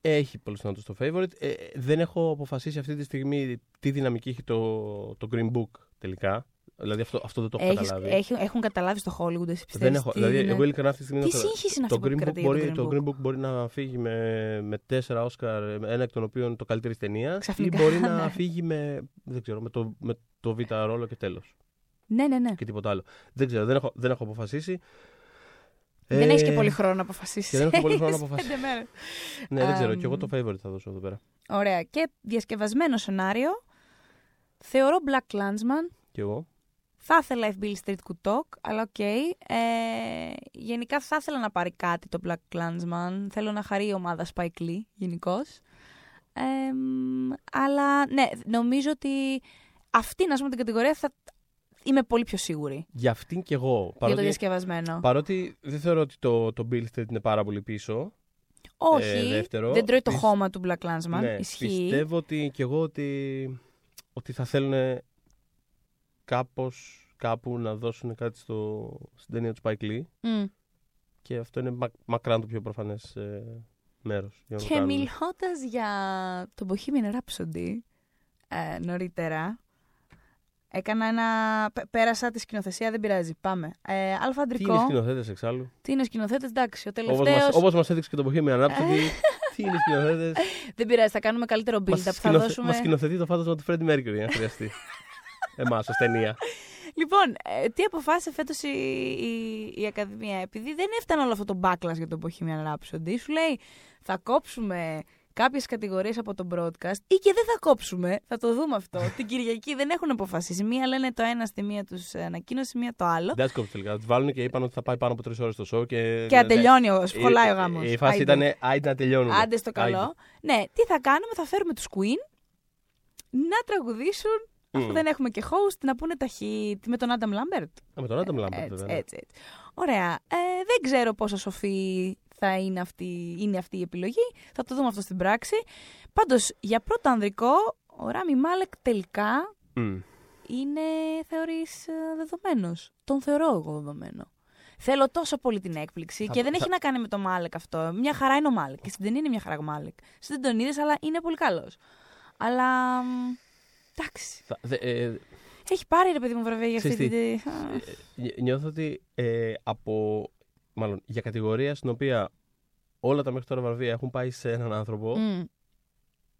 Έχει πολλές πιθανότητες το favorite. Ε, δεν έχω αποφασίσει αυτή τη στιγμή τι δυναμική έχει το, το Green Book τελικά. Δηλαδή αυτό, αυτό δεν το έχω Έχεις, καταλάβει. έχει, έχουν καταλάβει στο Hollywood, εσύ πιστεύεις δεν έχω. τι Δηλαδή, είναι- εγώ ειλικρινά αυτή τη στιγμή Τι δεν έχω- σύγχυση είναι το αυτή που Green, Book κρατεί μπορεί, το το Green Book; Green Book μπορεί να φύγει με, με τέσσερα Όσκαρ, ένα εκ των οποίων το καλύτερη ταινία. Ή Ξαφνικά, μπορεί να ναι. φύγει με, δεν ξέρω, με, το, με το β' ρόλο και τέλος. Ναι, ναι, ναι. Και τίποτα άλλο. Δεν ξέρω, δεν έχω, δεν έχω αποφασίσει. Δεν Ε, έχεις και πολύ χρόνο να αποφασίσεις. και δεν έχω πολύ χρόνο να αποφασίσω. Πέντε μέρες. Ναι, δεν ξέρω. Αμ. Και εγώ το Favourite θα δώσω εδώ πέρα. Ωραία. Και διασκευασμένο σενάριο. Θεωρώ BlacKkKlansman. Και εγώ. Θα ήθελα If Beale Street Could Talk, αλλά οκ. Ε, γενικά θα ήθελα να πάρει κάτι το BlacKkKlansman. Θέλω να χαρεί η ομάδα Spike Lee γενικώς. Ε, μ, αλλά ναι, νομίζω ότι αυτή να πούμε την κατηγορία θα είμαι πολύ πιο σίγουρη Για αυτήν και εγώ. για το Παρότι, διασκευασμένο. παρότι δεν θεωρώ ότι το, το Bill Street είναι πάρα πολύ πίσω. Όχι, ε, δεύτερο, δεν τρώει το πις- χώμα του Black Clansman. Ναι, Ισχύει. πιστεύω ότι και εγώ ότι, ότι θα θέλουν κάπως, κάπου να δώσουν κάτι στο, στην ταινία του Spike Lee Μμ. και αυτό είναι μα, μακράν το πιο προφανές ε, μέρος για να το Και κάνουν. μιλώντας για το Bohemian Rhapsody ε, νωρίτερα, έκανα ένα. πέ- Πέρασα τη σκηνοθεσία, δεν πειράζει. Πάμε. Ε, αλφα Τι αντρικό. είναι σκηνοθέτες εξάλλου; Τι είναι σκηνοθέτες, εντάξει. Ο Όπως τελευταίο. μας, όπως μας έδειξε και το Bohemian Rhapsody, τι είναι σκηνοθέτες; Δεν πειράζει, θα κάνουμε καλύτερο build-up. μας, Θα σκηνοθε- δώσουμε. μας σκηνοθετεί το φάντασμα του Freddie Mercury, αν χρειαστεί. Εμάς, ως ταινία. Λοιπόν, ε, τι αποφάσισε φέτος η, η, η Ακαδημία. Επειδή δεν έφτανε όλο αυτό το backlash για τον Bohemian Rhapsody, σου λέει θα κόψουμε κάποιες κατηγορίες από το broadcast ή και δεν θα κόψουμε. Θα το δούμε αυτό. Την Κυριακή δεν έχουν αποφασίσει. Μία λένε το ένα στη μία τους ανακοίνωση, μία το άλλο. Δεν σκόψε τελικά. Τους βάλουν και είπαν ότι θα πάει πάνω από τρεις ώρες το show. Και, Και να τελειώνει, ο, Η- σχολάει ο γάμος. Η, η φάση Άιντε. ήταν άιντε να τελειώνουμε. Άντε στο καλό. Άιντε. Ναι, τι θα κάνουμε, θα φέρουμε τους Queen να τραγουδήσουν, αφού Μμ. δεν έχουμε και host, να πούνε τα hit με τον Adam Lambert. Α, Με τον Άνταμ Λάμπερτ, Έτσι, βέβαια. έτσι, έτσι. Ωραία. Ε, δεν ξέρω πόσο σοφή θα είναι αυτή, είναι αυτή η επιλογή. Θα το δούμε αυτό στην πράξη. Πάντως, για πρώτο ανδρικό, ο Ράμι Μάλεκ τελικά Μμ. είναι, θεωρείς, ε, δεδομένος. Τον θεωρώ εγώ δεδομένο. Θέλω τόσο πολύ την έκπληξη Θα- και δεν θα- έχει να κάνει με τον Μάλεκ αυτό. Μια χαρά είναι ο Μάλεκ. Και στην ταινία είναι μια χαρά ο Μάλεκ. Εσύ δεν τον είδες, αλλά είναι πολύ καλός. Αλλά. Μ, Εντάξει. Θα- δε- ε, Έχει πάρει ρε παιδί μου βραβεία για αυτή Ξέρεις την. ε, νι- Νιώθω ότι ε, από. Μάλλον για κατηγορία στην οποία όλα τα μέχρι τώρα βραβεία έχουν πάει σε έναν άνθρωπο, Μμ.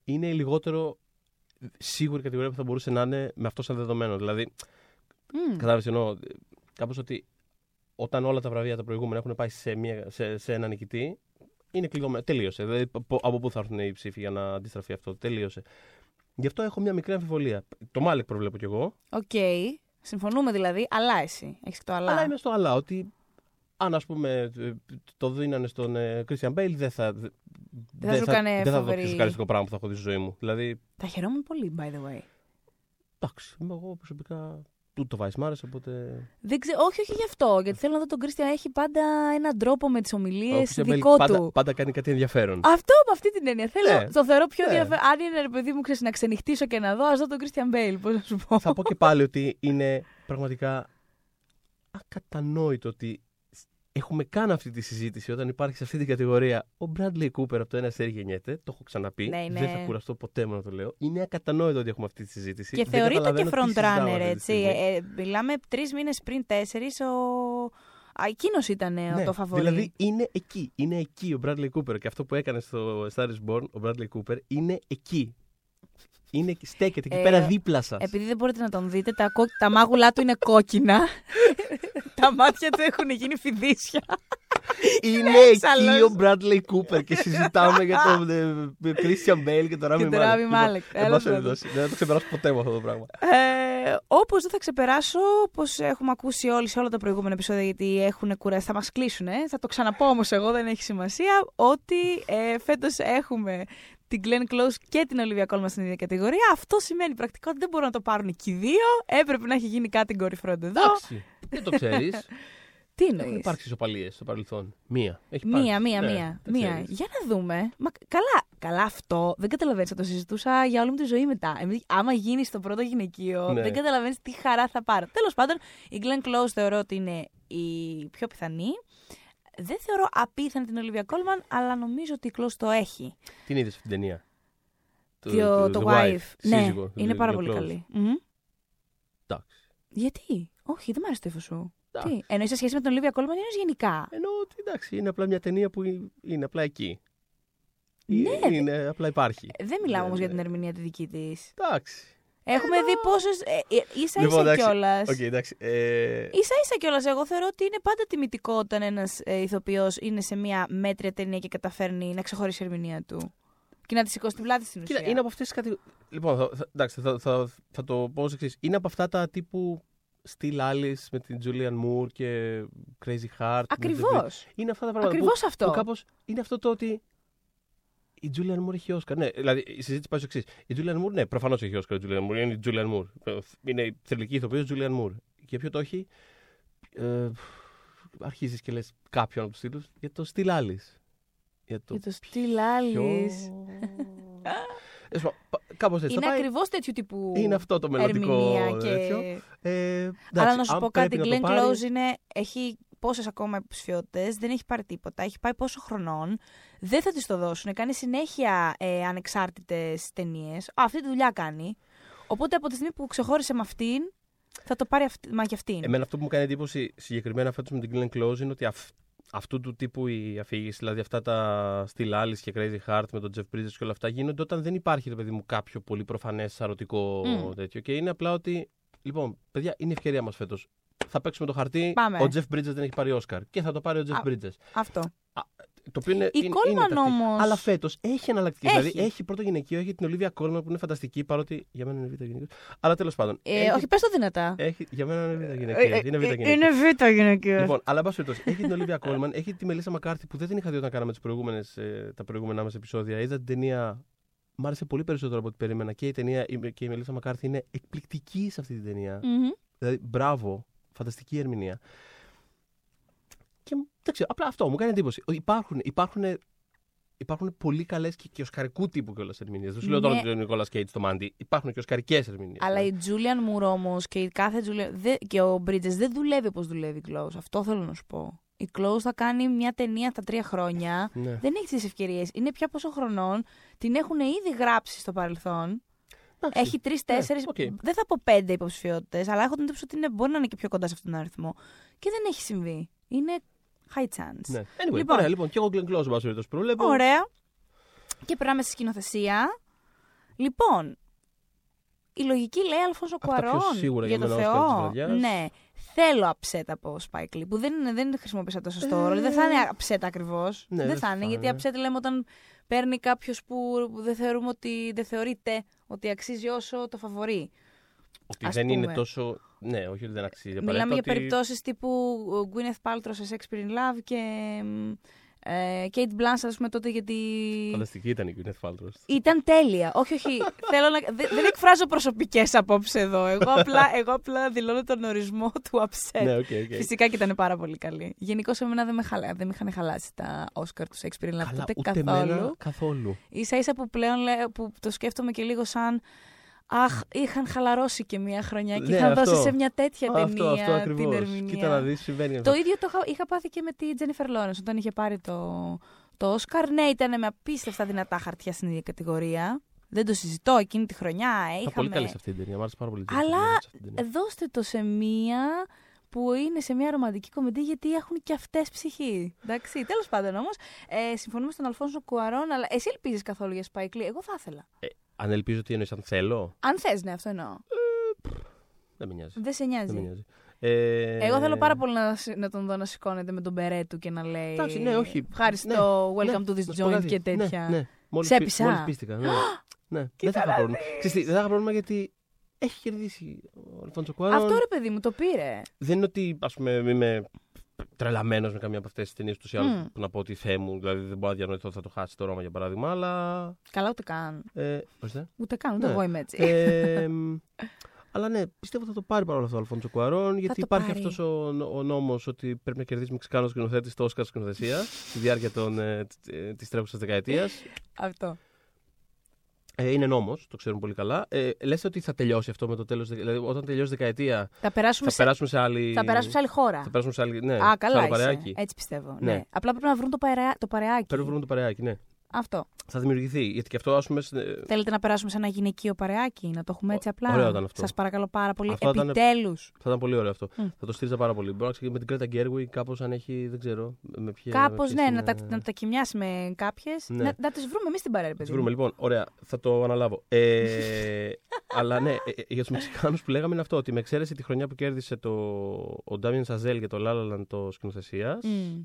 είναι η λιγότερο σίγουρη κατηγορία που θα μπορούσε να είναι με αυτό σαν δεδομένο. Δηλαδή, Μμ. Κατάλαβες εννοώ. Κάπως ότι όταν όλα τα βραβεία τα προηγούμενα έχουν πάει σε, μια, σε, σε ένα νικητή, είναι κλειδωμένο. Τελείωσε. Δηλαδή, πο- από πού θα έρθουν οι ψήφοι για να αντιστραφεί αυτό; Τελείωσε. Γι' αυτό έχω μια μικρή αμφιβολία. Τον Malek προβλέπω κι εγώ. Οκ. Συμφωνούμε δηλαδή, αλλά εσύ. Έχεις το αλλά. Αλλά είμαι στο αλλά ότι αν ας πούμε ε, το δίνανε στον ε, Christian Bale δεν θα. Δεν σου έκανε δεν θα δω το φοβερή- πιο σοκαριστικό πράγμα που θα έχω δει στη ζωή μου. Δηλαδή, Θα χαιρόμουν πολύ, by the way. εντάξει, είμαι εγώ προσωπικά. Του το Vice μ' άρεσε, οπότε. Δεν ξέ... Όχι, όχι γι' αυτό. Γιατί θέλω να δω τον Christian έχει πάντα έναν τρόπο με τις ομιλίες ο Christian Bale δικό πάντα, του. πάντα κάνει κάτι ενδιαφέρον. Αυτό με αυτή την έννοια. Θέλω. Ναι. Το θεωρώ πιο Ναι. ενδιαφέρον. Αν είναι ρε παιδί μου, ξέρεις να ξενυχτήσω και να δω, ας δω τον Κρίστιαν Μπέιλ. Πώς να σου πω. θα πω και πάλι ότι είναι πραγματικά ακατανόητο ότι έχουμε κάνει αυτή τη συζήτηση όταν υπάρχει σε αυτή την κατηγορία. Ο Bradley Cooper από το ένα αστέρι γεννιέται. Το έχω ξαναπεί. Ναι, είναι- Δεν θα κουραστώ ποτέ μου να το λέω. Είναι ακατανόητο ότι έχουμε αυτή τη συζήτηση. Και Δεν θεωρείται και καταλαβαίνω τι front συζητάμε runner, αυτή τη έτσι. στιγμή. Ε, ε, μιλάμε τρεις μήνες πριν, τέσσερις, ο. Εκείνος ήταν ε, Ναι, το φαβορή. Δηλαδή είναι εκεί. Είναι εκεί ο Bradley Cooper. Και αυτό που έκανε στο Star is Born, ο Bradley Cooper, είναι εκεί. Είναι, εκεί, στέκεται εκεί Ε, πέρα δίπλα σας. Επειδή δεν μπορείτε να τον δείτε, τα, κο- τα μάγουλά του είναι κόκκινα. τα μάτια του έχουν γίνει φιδίσια. Είναι εκεί έξαλλος. ο Bradley Cooper και συζητάμε για τον ε, Christian Bale και τον Rami Και τον Malek. Rami Λοιπόν, Malek. εν Έλα πάση τώρα. περιπτώσει, Δεν θα το ξεπεράσω ποτέ με αυτό το πράγμα. Ε, Όπως δεν θα ξεπεράσω, όπως έχουμε ακούσει όλοι σε όλα τα προηγούμενα επεισόδια, γιατί έχουν κουράσει, θα μας κλείσουν. Ε. Θα το ξαναπώ όμως εγώ, δεν έχει σημασία, ότι ε, φέτος έχουμε την Glenn Close και την Olivia Colman στην ίδια κατηγορία. Αυτό σημαίνει πρακτικά ότι δεν μπορούν να το πάρουν και οι δύο. Έπρεπε να έχει γίνει κάτι κορυφρόντ εδώ. Εντάξει. Δεν το ξέρεις. Τι Έχουν εννοεί. υπάρξει ισοπαλίες στο παρελθόν. Μία. Έχει Μία, υπάρξει. μία, Ναι, μία. δεν μία. ξέρεις. Για να δούμε. Μα, καλά, καλά αυτό. Δεν καταλαβαίνεις. Θα το συζητούσα για όλη μου τη ζωή μετά. Εμείς, άμα γίνει στο πρώτο γυναικείο, Ναι. δεν καταλαβαίνεις τι χαρά θα πάρω. Τέλος πάντων, η Glenn Close θεωρώ ότι είναι η πιο πιθανή. Δεν θεωρώ απίθανη την Olivia Colman, αλλά νομίζω ότι η Close το έχει. Την είδες αυτή την ταινία; Το, το- το, The wife. Ναι, σύζυγο του είναι πάρα Glenn πολύ Close. καλή. Μμμ. Εντάξει. Γιατί; Όχι, δεν μου αρέσει το ύφος σου. Εντάξει. Τι, εννοείς σε σχέση με την Olivia Colman ή εννοείς γενικά; Εννοώ ότι εντάξει, είναι απλά μια ταινία που είναι απλά εκεί. Ναι, Ε, Είναι, απλά υπάρχει. Δεν μιλάμε Ναι, όμως για ναι. την ερμηνεία τη δική της. Εντάξει. Έχουμε δει πόσες. Ε, ίσα ίσα Λοιπόν, εντάξει. κιόλας. Οκ, εντάξει. Ε, Ίσα ίσα κιόλας, εγώ θεωρώ ότι είναι πάντα τιμητικό όταν ένας ε, ηθοποιός είναι σε μια μέτρια ταινία και καταφέρνει να ξεχωρίσει η ερμηνεία του. Και να τη σηκώσει στην πλάτη στην ουσία. Κοίτα, είναι από αυτές τις κατηγορίες. Λοιπόν, θα, θα, εντάξει, θα, θα, θα το πω ως εξής. Είναι από αυτά τα τύπου Still Alice με την Julianne Moore και Crazy Heart. Ακριβώς. Είναι αυτά τα πράγματα. Ακριβώς που, αυτό. Που κάπως είναι αυτό το ότι η Julian Moore έχει Όσκαρ. Ναι, δηλαδή η συζήτηση πάει στο εξής. Η Julian Moore, ναι, προφανώς έχει Όσκαρ η Julian Moore. Είναι η Julian Moore. Είναι η θρηλυκή ηθοποιός Julian Moore. Και ποιο το έχει; Ε, Αρχίζεις και λες κάποιον από τους τίτλους για το Still Alice. Για το Για το στυλ άλλη. Κάπως έτσι. Είναι θα πάει- ακριβώς τέτοιου τύπου Είναι αυτό το μελλοντικό ερμηνεία. Και... τέτοιο. Ε, εντάξει, Αλλά να σου αν πω κάτι, η πρέπει να Glenn το πάρει- Close είναι, έχει πόσες ακόμα υποψηφιότητες, δεν έχει πάρει τίποτα, έχει πάει πόσο χρονών. Δεν θα της το δώσουν. Κάνει συνέχεια ε, ανεξάρτητες ταινίες. Αυτή τη δουλειά κάνει. Οπότε από τη στιγμή που ξεχώρισε με αυτήν, θα το πάρει αυτή, μα και αυτήν. Εμένα αυτό που μου κάνει εντύπωση συγκεκριμένα φέτος με την Glenn Close είναι ότι αυ- αυτού του τύπου η αφήγηση, δηλαδή αυτά τα Still Alice και Crazy Heart με τον Jeff Bridges και όλα αυτά γίνονται όταν δεν υπάρχει, ρε παιδί μου, κάποιο πολύ προφανές σαρωτικό Μμ. τέτοιο. Και είναι απλά ότι, λοιπόν, παιδιά, είναι η ευκαιρία μας φέτος. Θα παίξουμε το χαρτί. Πάμε. Ο Jeff Bridges δεν έχει πάρει Όσκαρ. Και θα το πάρει ο Jeff Α, Bridges. Αυτό. Το οποίο είναι, Η είναι, Coleman είναι τακτική. όμως- Αλλά φέτος έχει εναλλακτικέ. Έχει. Δηλαδή έχει πρώτο γυναικείο, έχει την Olivia Colman που είναι φανταστική, παρότι για μένα είναι β' γυναικείο. Αλλά τέλος πάντων. Ε, έχει, όχι, πες το δυνατά. έχει, για μένα είναι β' Ε, γυναικείο. ε, Είναι β' ε, γυναικείο. Είναι β' γυναικείο. Λοιπόν, αλλά εν πάση περιπτώσει, έχει την Olivia Colman, έχει τη Μελίσσα Μακάρθη που δεν την είχα δει όταν κάναμε τις προηγούμενες, ε, τα προηγούμενά μας επεισόδια. Είδα την ταινία. Μ' άρεσε πολύ περισσότερο από ό,τι περίμενα και η ταινία η- και η Μελίσσα Μακάρθη είναι εκπληκτική σε αυτή την ταινία. Μμμ. Δηλαδή, μπράβο, φανταστική ερμηνεία. Και δεν ξέρω, απλά αυτό μου κάνει εντύπωση. ότι Υπάρχουν, υπάρχουν, υπάρχουν πολύ καλές και, και οσκαρικού τύπου κιόλας ερμηνείες. Δεν σου λέω τώρα Ναι. ότι ο Νικόλας Κέιτς στο Μάντι. Υπάρχουν και οσκαρικές ερμηνείες. Αλλά η Julian Moore όμως και η κάθε Julian, δε- και ο Bridges δεν δουλεύει όπως δουλεύει η Close. Αυτό θέλω να σου πω. Η Close θα κάνει μια ταινία τα τρία χρόνια. Ναι. Δεν έχει τις ευκαιρίες. Είναι πια πόσο χρονών. Την έχουν ήδη γράψει στο παρελθόν. Εντάξει. Έχει τρεις-τέσσερις. Ναι, οκ. Δεν θα πω πέντε υποψηφιότητες, αλλά έχω την εντύπωση ότι είναι, μπορεί να είναι και πιο κοντά σε αυτόν τον αριθμό. Και δεν έχει συμβεί. Είναι high chance. Ναι. Anyway, Λοιπόν. λοιπόν. Ωραία, λοιπόν, και εγώ Glenn Close, εν πάση περιπτώσει, προβλέπω. Ωραία. Και περνάμε στη σκηνοθεσία. Λοιπόν, η λογική λέει Αλφόνσο Αυτά πιο Κουαρών. σίγουρα για για το μένα Όσκαρ της Θεό. βραδιάς. Ναι. Θέλω upset από Spike Lee, που δεν, είναι, δεν χρησιμοποίησα το σωστό όρο. Δεν θα είναι upset ακριβώς. Ε. Ναι, δεν δεν θα θα είναι, είναι. γιατί upset λέμε όταν παίρνει κάποιος που δεν θεωρούμε ότι δεν θεωρείται ότι αξίζει όσο το φαβορί. Ότι ας δεν είναι πούμε. τόσο. Ναι, όχι ότι δεν αξίζει. Μιλάμε για απαραίτητα, ότι- περιπτώσεις τύπου Gwyneth Paltrow σε Shakespeare in Love και ε, Cate Blanchett, ας πούμε, τότε γιατί. Φανταστική ήταν η Gwyneth Paltrow. Ήταν τέλεια. όχι, όχι. θέλω να... δε- δεν εκφράζω προσωπικές απόψεις εδώ. Εγώ απλά, εγώ απλά δηλώνω τον ορισμό του upset. Ναι, OK, OK. Φυσικά και ήταν πάρα πολύ καλή. Γενικώς εμένα δεν με, χαλά, δεν με είχαν χαλάσει τα Oscar του Shakespeare in Love Καλά, τότε ούτε καθόλου. εμένα καθόλου. Ίσα ίσα που πλέον λέω, που το σκέφτομαι και λίγο σαν Αχ, είχαν χαλαρώσει και μία χρονιά και Ναι, είχαν αυτό. δώσει σε μια τέτοια αυτό, ταινία αυτό την ακριβώς. ερμηνεία. Κοίτα να δεις, συμβαίνει αυτό. Το ίδιο το είχα, είχα πάθει και με τη Τζένιφερ Λόρενς όταν είχε πάρει το, το Όσκαρ. Ναι, ήταν με απίστευτα δυνατά χαρτιά στην ίδια κατηγορία. Δεν το συζητώ εκείνη τη χρονιά. Ε, Ήταν είχαμε... πολύ καλή σε αυτή την ταινία. Μ' άρεσε πάρα πολύ. η Αλλά, Jennifer Lawrence σε αυτή την ταινία. Δώστε το σε μία που είναι σε μια ρομαντική κομμεντή γιατί έχουν και αυτές ψυχή. Εντάξει, τέλος πάντων όμως. Ε, συμφωνούμε στον Αλφόνσο Κουαρόν, αλλά εσύ ελπίζεις καθόλου για Spike Lee; Εγώ θα ήθελα. Ε, αν ελπίζω τι εννοείς, αν θέλω, Αν θες, ναι, αυτό εννοώ. δεν με νοιάζει. Δεν σε Δεν με νοιάζει. νοιάζει. Ε, Εγώ θέλω πάρα πολύ να, σ- να τον δω να σηκώνεται με τον μπερέ του και να λέει. Εντάξει, ναι, όχι. Ευχαριστώ, Ναι, welcome ναι, to this να σου πω joint κάτι. και τέτοια. Ναι, ναι. Μόλις, Σε πι- έπεισα. μόλις πίστηκα. Ναι, ναι. δεν θα είχα πρόβλημα. Ξέρεις τι, δεν θα είχα πρόβλημα γιατί έχει κερδίσει ο Αλφόνσο Κουάρον. Αυτό ρε παιδί μου το πήρε. Δεν είναι ότι ας πούμε, είμαι τρελαμένος με καμία από αυτές τις ταινίες τους ή άλλους Μμ. που να πω ότι Θεέ μου, δηλαδή δεν μπορώ να διανοηθώ ότι θα το χάσει το Ρώμα για παράδειγμα, αλλά. Καλά, ούτε καν. Ε, ορίστε. Ούτε καν, ούτε Ναι. εγώ είμαι έτσι. ε, μ, αλλά ναι, πιστεύω ότι θα το πάρει παρόλο αυτό ο Αλφόνσο Κουαρόν, γιατί το υπάρχει πάρει. αυτός ο, ο νόμος ότι πρέπει να κερδίσει Μεξικάνος σκηνοθέτης το Όσκαρ σκηνοθεσία στη διάρκεια ε, της τρέχουσας δεκαετίας. Αυτό. Ε, είναι νόμος, το ξέρουμε πολύ καλά. Ε, Λες ότι θα τελειώσει αυτό με το τέλος. Δηλαδή, όταν τελειώσει η δεκαετία, Θα περάσουμε, θα σε... περάσουμε σε άλλη. θα περάσουμε σε άλλη χώρα. Θα περάσουμε σε άλλη. Ναι, Α, σε καλά άλλο είσαι. παρεάκι. Έτσι πιστεύω. Ναι. Ναι. Απλά πρέπει να βρουν το, παρεά... το παρεάκι. Πρέπει να βρούμε το παρεάκι, ναι. Αυτό. Θα δημιουργηθεί. Γιατί και αυτό, ας πούμε. σε- Θέλετε να περάσουμε σε ένα γυναικείο παρεάκι, να το έχουμε έτσι απλά; ωραίο ήταν αυτό. Σας παρακαλώ πάρα πολύ. Αυτό ήταν- Επιτέλους. Θα ήταν πολύ ωραίο αυτό. Μμ. Θα το στήριζα πάρα πολύ. Μπορεί να ξεκινήσει με την Κρέτα Γκέρουι, κάπως αν έχει. Δεν ξέρω. Με ποια, Κάπως με ποιες ναι, είναι- να τα, να τα κοιμιάσει με κάποιες. Ναι. Να, να τις βρούμε εμείς στην παρέα, Τις παιδί. βρούμε μου. λοιπόν. Ωραία, θα το αναλάβω. Ε, αλλά ναι, ε, ε, για τους Μεξικάνους που λέγαμε είναι αυτό. Ότι με εξαίρεση τη χρονιά που κέρδισε το, ο Ντάμιεν Σαζέλ για το Λάλαλαν το σκηνοθεσίας, Μμ.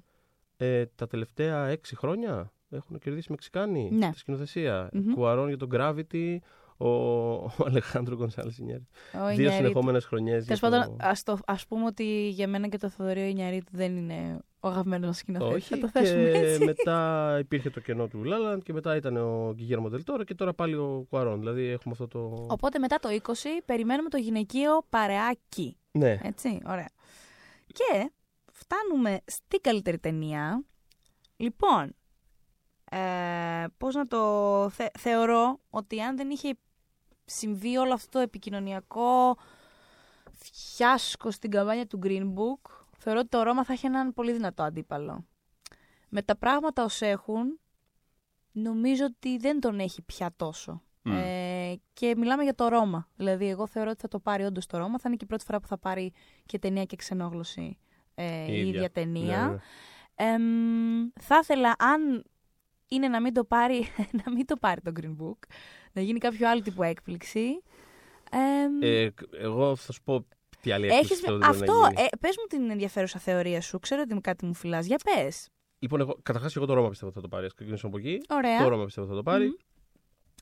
ε, τα τελευταία έξι χρόνια έχουν κερδίσει Μεξικάνοι Ναι. στη σκηνοθεσία. Μμμ. Κουαρών για τον Gravity, ο, ο Αλεχάνδρο Γκονσάλε Ινιέρη. Ο Δύο Ινιαρίτου. συνεχόμενες χρονιές. Τέλος πάντων, ας, το, ας πούμε ότι για μένα και το Θοδωρή Ινιαρίτου δεν είναι ο αγαπημένος σκηνοθέτης. Όχι, Θα το θέσουμε και έτσι. μετά υπήρχε το κενό του Λάλαντ και μετά ήταν ο Γκυγέρμο Δελτόρο και τώρα πάλι ο Κουαρών. Δηλαδή έχουμε αυτό το. Οπότε μετά το 20 περιμένουμε το γυναικείο παρεάκι. Ναι. Έτσι, ωραία. Και φτάνουμε στην καλύτερη ταινία. Λοιπόν, ε, πώς να το θε- θεωρώ ότι αν δεν είχε συμβεί όλο αυτό το επικοινωνιακό φιάσκο στην καμπάνια του Green Book, θεωρώ ότι το Ρώμα θα έχει έναν πολύ δυνατό αντίπαλο. Με τα πράγματα ως έχουν, νομίζω ότι δεν τον έχει πια τόσο. Μμ. Ε, και μιλάμε για το Ρώμα. Δηλαδή, εγώ θεωρώ ότι θα το πάρει όντως το Ρώμα. Θα είναι και η πρώτη φορά που θα πάρει και ταινία και ξενόγλωση ε, η ίδια, ταινία. Ναι, ναι. Εμ, θα ήθελα, αν είναι να μην το πάρει, να μην το πάρει το Green Book, να γίνει κάποιο άλλο τύπου έκπληξη. Εμ, Ε, εγώ θα σου πω τι άλλη έχεις, έκπληξη θέλω να αυτό, γίνει. ε, πες μου την ενδιαφέρουσα θεωρία σου. Ξέρω ότι κάτι μου φυλάς. Για πες. Λοιπόν, εγώ, καταρχάς και εγώ το Ρώμα πιστεύω ότι θα το πάρει. Α ξεκινήσω από εκεί. Ωραία. Το Ρώμα πιστεύω ότι θα το πάρει. Μμμ.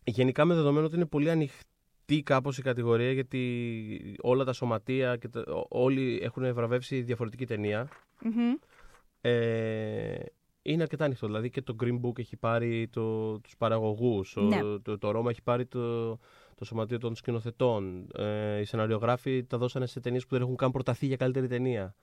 Γενικά με δεδομένο ότι είναι πολύ ανοιχτή κάπως η κατηγορία γιατί όλα τα σωματεία και τα, ό- όλοι έχουν βραβεύσει διαφορετική ταινία. Μμμ. Ε, είναι αρκετά ανοιχτό. Δηλαδή και το Green Book έχει πάρει το, τους παραγωγούς, ο- Ναι. το, το Ρώμα έχει πάρει το, το σωματείο των σκηνοθετών. Ε, οι σεναριογράφοι τα δώσανε σε ταινίες που δεν έχουν καν προταθεί για καλύτερη ταινία.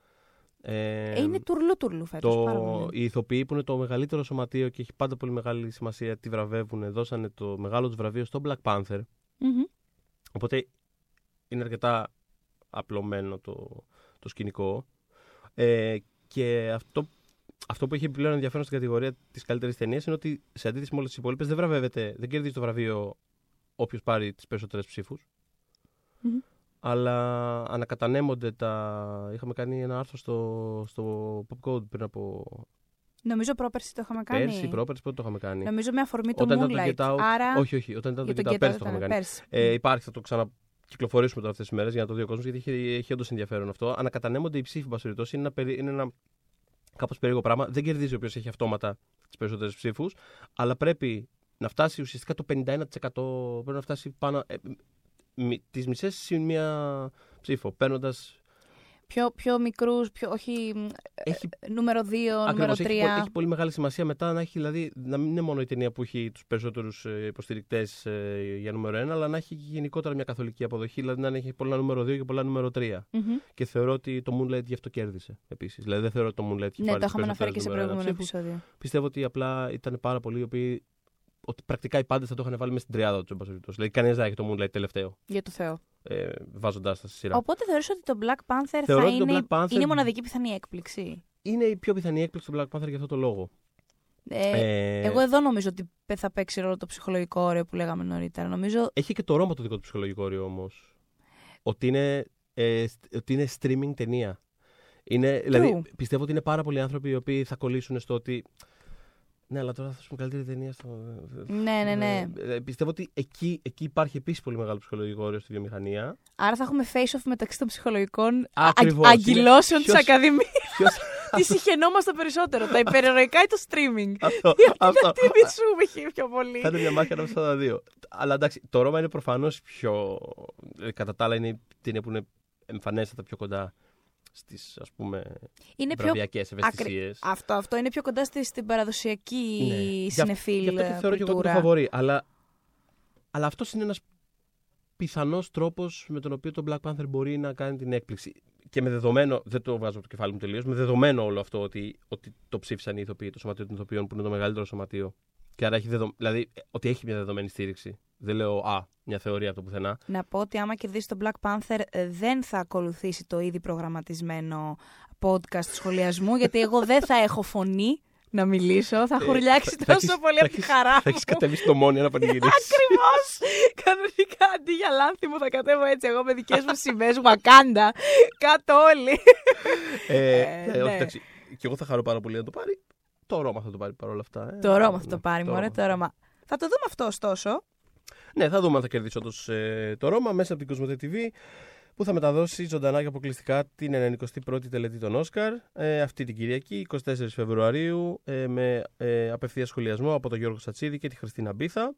Ε, Ε, είναι τουρλού τουρλού φέτος. πάρα το, πολύ. οι ηθοποιοί που είναι το μεγαλύτερο σωματείο και έχει πάντα πολύ μεγάλη σημασία τι βραβεύουν, δώσανε το μεγάλο τους βραβείο στο Black Panther. Μμμ. Οπότε είναι αρκετά απλωμένο το, το σκηνικό. Ε, και αυτό, αυτό που έχει πλέον ενδιαφέρον στην κατηγορία της καλύτερης ταινίας είναι ότι σε αντίθεση με όλες τις υπόλοιπες δεν βραβεύεται, δεν κερδίζει το βραβείο όποιος πάρει τις περισσότερες ψήφους. Μμμ. Αλλά ανακατανέμονται τα. Είχαμε κάνει ένα άρθρο στο, στο Pop Code πριν από. Νομίζω πρόπερση το είχαμε κάνει. Πέρσι, πρόπερσι, πότε το είχαμε κάνει. Νομίζω με αφορμή το Όταν ήταν Moonlight. το Get Out. Άρα Όχι, όχι, όταν ήταν το για Get Out, Get πέρσι Out το είχαμε ήταν κάνει. πέρσι. Ε, υπάρχει, θα το ξανακυκλοφορήσουμε τώρα αυτές τις μέρες για να το δει ο κόσμος, γιατί έχει, έχει όντως ενδιαφέρον αυτό. Ανακατανέμονται οι ψήφοι, εν πάση περιπτώσει. Είναι ένα, περί- είναι ένα κάπως περίεργο πράγμα. Δεν κερδίζει όποιο έχει αυτόματα τις περισσότερες ψήφους, αλλά πρέπει να φτάσει ουσιαστικά το 51%. Πρέπει να φτάσει πάνω. Ε, τις μισές συν μία ψήφο. Παίρνοντας. Πιο, πιο μικρούς, πιο, όχι μ, Έχει, νούμερο 2, νούμερο ακριβώς, 3. έχει, πο- έχει πολύ μεγάλη σημασία μετά να έχει, δηλαδή, να μην είναι μόνο η ταινία που έχει τους περισσότερους υποστηρικτές για νούμερο 1, αλλά να έχει γενικότερα μια καθολική αποδοχή. Δηλαδή να έχει πολλά νούμερο 2 και πολλά νούμερο 3. Μμμ. Και θεωρώ ότι το Moonlight γι' αυτό κέρδισε επίσης. Δηλαδή δεν θεωρώ ότι το Moonlight έχει Ναι, πάρει το τις είχαμε αναφέρει και σε περισσότερες νούμερο ένα προηγούμενο ψήφους. επεισόδιο. Πιστεύω ότι απλά ήταν πάρα πολλοί οι οποίοι ότι πρακτικά οι πάντες θα το είχαν βάλει μέσα στην τριάδα του. Δηλαδή, κανένας δεν έχει το Moonlight τελευταίο. Για το Θεό. Ε, Βάζοντάς τα στη σειρά. Οπότε θεωρείς ότι το Black Panther Θεωρώ θα ότι το είναι, Black Panther- είναι η μοναδική πιθανή έκπληξη; Είναι η πιο πιθανή έκπληξη του Black Panther για αυτό το λόγο. Ε, Ε, Εγώ εδώ νομίζω ότι θα παίξει ρόλο το ψυχολογικό όριο που λέγαμε νωρίτερα. Νομίζω Έχει και το Ρώμα το δικό του ψυχολογικό όριο όμως. Ότι είναι, ε, στ- ότι είναι streaming ταινία. Είναι, δηλαδή, πιστεύω ότι είναι πάρα πολλοί άνθρωποι οι οποίοι θα κολλήσουν στο ότι. Ναι, αλλά τώρα θα δώσουμε καλύτερη ταινία στο. Ναι, ναι, ναι. Ε, πιστεύω ότι εκεί, εκεί υπάρχει επίσης πολύ μεγάλο ψυχολογικό όριο στη βιομηχανία. Άρα θα έχουμε face-off μεταξύ των ψυχολογικών Ακριβώς. αγ- αγκυλώσεων της Ποιος- Ακαδημίας. Ποιος- Τι συχαινόμαστε περισσότερο, τα υπερηρωικά ή το streaming. αυτό, Γιατί αυτό. να τη μισούμε χι- πιο πολύ. Θα είναι μια μάχη ανάμεσα στα δύο. Αλλά εντάξει, το Ρώμα είναι προφανώς πιο. ε, Κατά τα άλλα, είναι η ταινία που είναι εμφανέστατα πιο κοντά στις ας πούμε Είναι πιο... βραβιακέ ευαισθησίες. Αυτό, αυτό είναι πιο κοντά στη, στην παραδοσιακή Ναι. Γι' αυτό- συνεφίλ Γι' αυτό και θεωρώ και εγώ ότι κουλτούρα. το φαβορεί. Αλλά, αλλά αυτός είναι ένας πιθανός τρόπος με τον οποίο το Black Panther μπορεί να κάνει την έκπληξη. Και με δεδομένο, δεν το βάζω από το κεφάλι μου τελείως, με δεδομένο όλο αυτό ότι, ότι το ψήφισαν οι ηθοποιοί, το σωματείο των ηθοποιών που είναι το μεγαλύτερο σωματείο. Και άρα έχει δεδο... δηλαδή ε, ότι έχει μια δεδομένη στήριξη. Δεν λέω Α, μια θεωρία από το πουθενά. Να πω ότι άμα κερδίσει το Black Panther ε, δεν θα ακολουθήσει το ήδη προγραμματισμένο podcast του σχολιασμού γιατί εγώ δεν θα έχω φωνή να μιλήσω. Θα χουρλιάξει Ε, θα- θα τόσο έχεις- πολύ θα από τη έχεις- χαρά Θα μου. έχει κατέβει στο μόνοι να πανηγυρίσει. Ακριβώς! Κανονικά αντί για λάθη μου θα κατέβω έτσι εγώ με δικές μου σημαίες Wakanda. Κάτω όλοι. ε, Ε, ε, όχι, ναι. εντάξει. Και εγώ θα χαρώ πάρα πολύ να το πάρει. Το Ρώμα θα το πάρει παρόλα αυτά. ε. Το Ρώμα θα Ναι, το πάρει, μωρέ, Ρώμα. το Ρώμα. Θα το δούμε αυτό ωστόσο. Ναι, θα δούμε αν θα κερδίσει όντως, ε, το Ρώμα μέσα από την Κοσμοτέ TV που θα μεταδώσει ζωντανά και αποκλειστικά την 91η τελετή των Όσκαρ ε, αυτή την Κυριακή, 24 Φεβρουαρίου, ε, με ε, απευθείας σχολιασμό από τον Γιώργο Σατσίδη και τη Χριστίνα Μπίθα.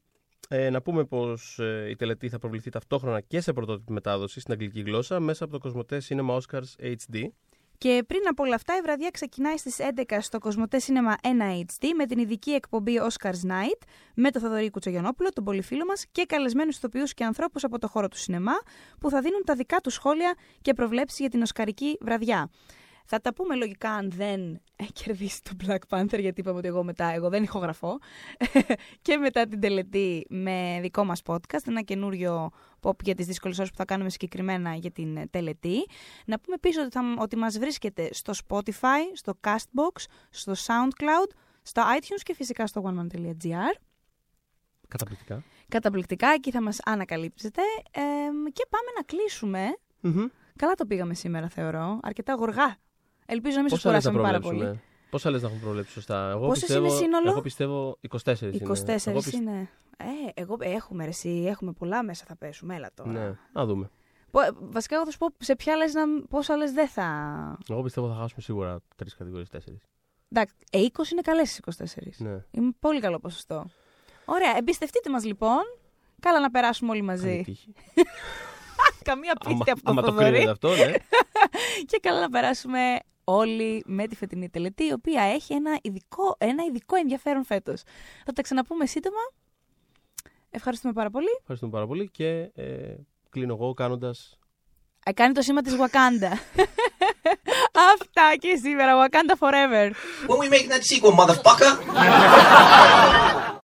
Ε, να πούμε πως ε, η τελετή θα προβληθεί ταυτόχρονα και σε πρωτότυπη μετάδοση στην αγγλική γλώσσα μέσα από το Κοσμοτέ Cinema Oscars HD. Και πριν από όλα αυτά, η βραδιά ξεκινάει στις 11 στο Κοσμοτέ Cinema 1 HD με την ειδική εκπομπή Oscars Night με τον Θοδωρή Κουτσογιανόπουλο, τον πολύ φίλο μας και καλεσμένους ηθοποιούς και ανθρώπους από το χώρο του σινεμά που θα δίνουν τα δικά τους σχόλια και προβλέψεις για την Οσκαρική βραδιά. Θα τα πούμε λογικά αν δεν κερδίσει το Black Panther, γιατί είπαμε ότι εγώ μετά, εγώ δεν ηχογραφώ. και μετά την τελετή με δικό μας podcast, ένα καινούριο pop για τις δύσκολες ώρες που θα κάνουμε συγκεκριμένα για την ε, τελετή. Να πούμε επίσης ότι, θα, ότι μας βρίσκεται στο Spotify, στο Castbox, στο SoundCloud, στο iTunes και φυσικά στο oneman.gr. Καταπληκτικά. Καταπληκτικά, εκεί θα μας ανακαλύψετε. Εμ, και πάμε να κλείσουμε. Μμμ. Καλά το πήγαμε σήμερα, θεωρώ. Αρκετά γοργά. Ελπίζω να μην σας Πόσα λες να κουράσαμε πάρα πολύ. προβλέψουμε. Πόσα λες να έχουμε προβλέψει σωστά; Εγώ Πόσες πιστεύω, είναι σύνολο; Εγώ πιστεύω 24 είναι. 24 Εγώ πιστε- είναι. Ε, εγώ έχουμε ρε, εσύ, έχουμε πολλά μέσα θα πέσουμε, έλα τώρα. Ναι, να δούμε. Πο- βασικά, εγώ θα σου πω σε ποια λες να, πόσα λες δεν θα... Εγώ πιστεύω θα χάσουμε σίγουρα τρεις κατηγορίες, τέσσερις. Εντάξει, ε, 20 είναι καλές στις 24. Ναι. Είναι πολύ καλό ποσοστό. Ωραία, εμπιστευτείτε μας λοιπόν. Καλά να περάσουμε όλοι Καλή μαζί. τύχη. Καμία Άμα, πίστη από το άμα το Θοδωρή. κρίνετε αυτό, ναι. Και καλά να περάσουμε όλοι με τη φετινή τελετή, η οποία έχει ένα ειδικό, ένα ειδικό ενδιαφέρον φέτος. Θα τα ξαναπούμε σύντομα. Ευχαριστούμε πάρα πολύ. Ευχαριστούμε πάρα πολύ και ε, κλείνω εγώ κάνοντας. Ε, Κάνει το σήμα της Wakanda. Αυτά και σήμερα. Wakanda forever. When we make that sequel, motherfucker.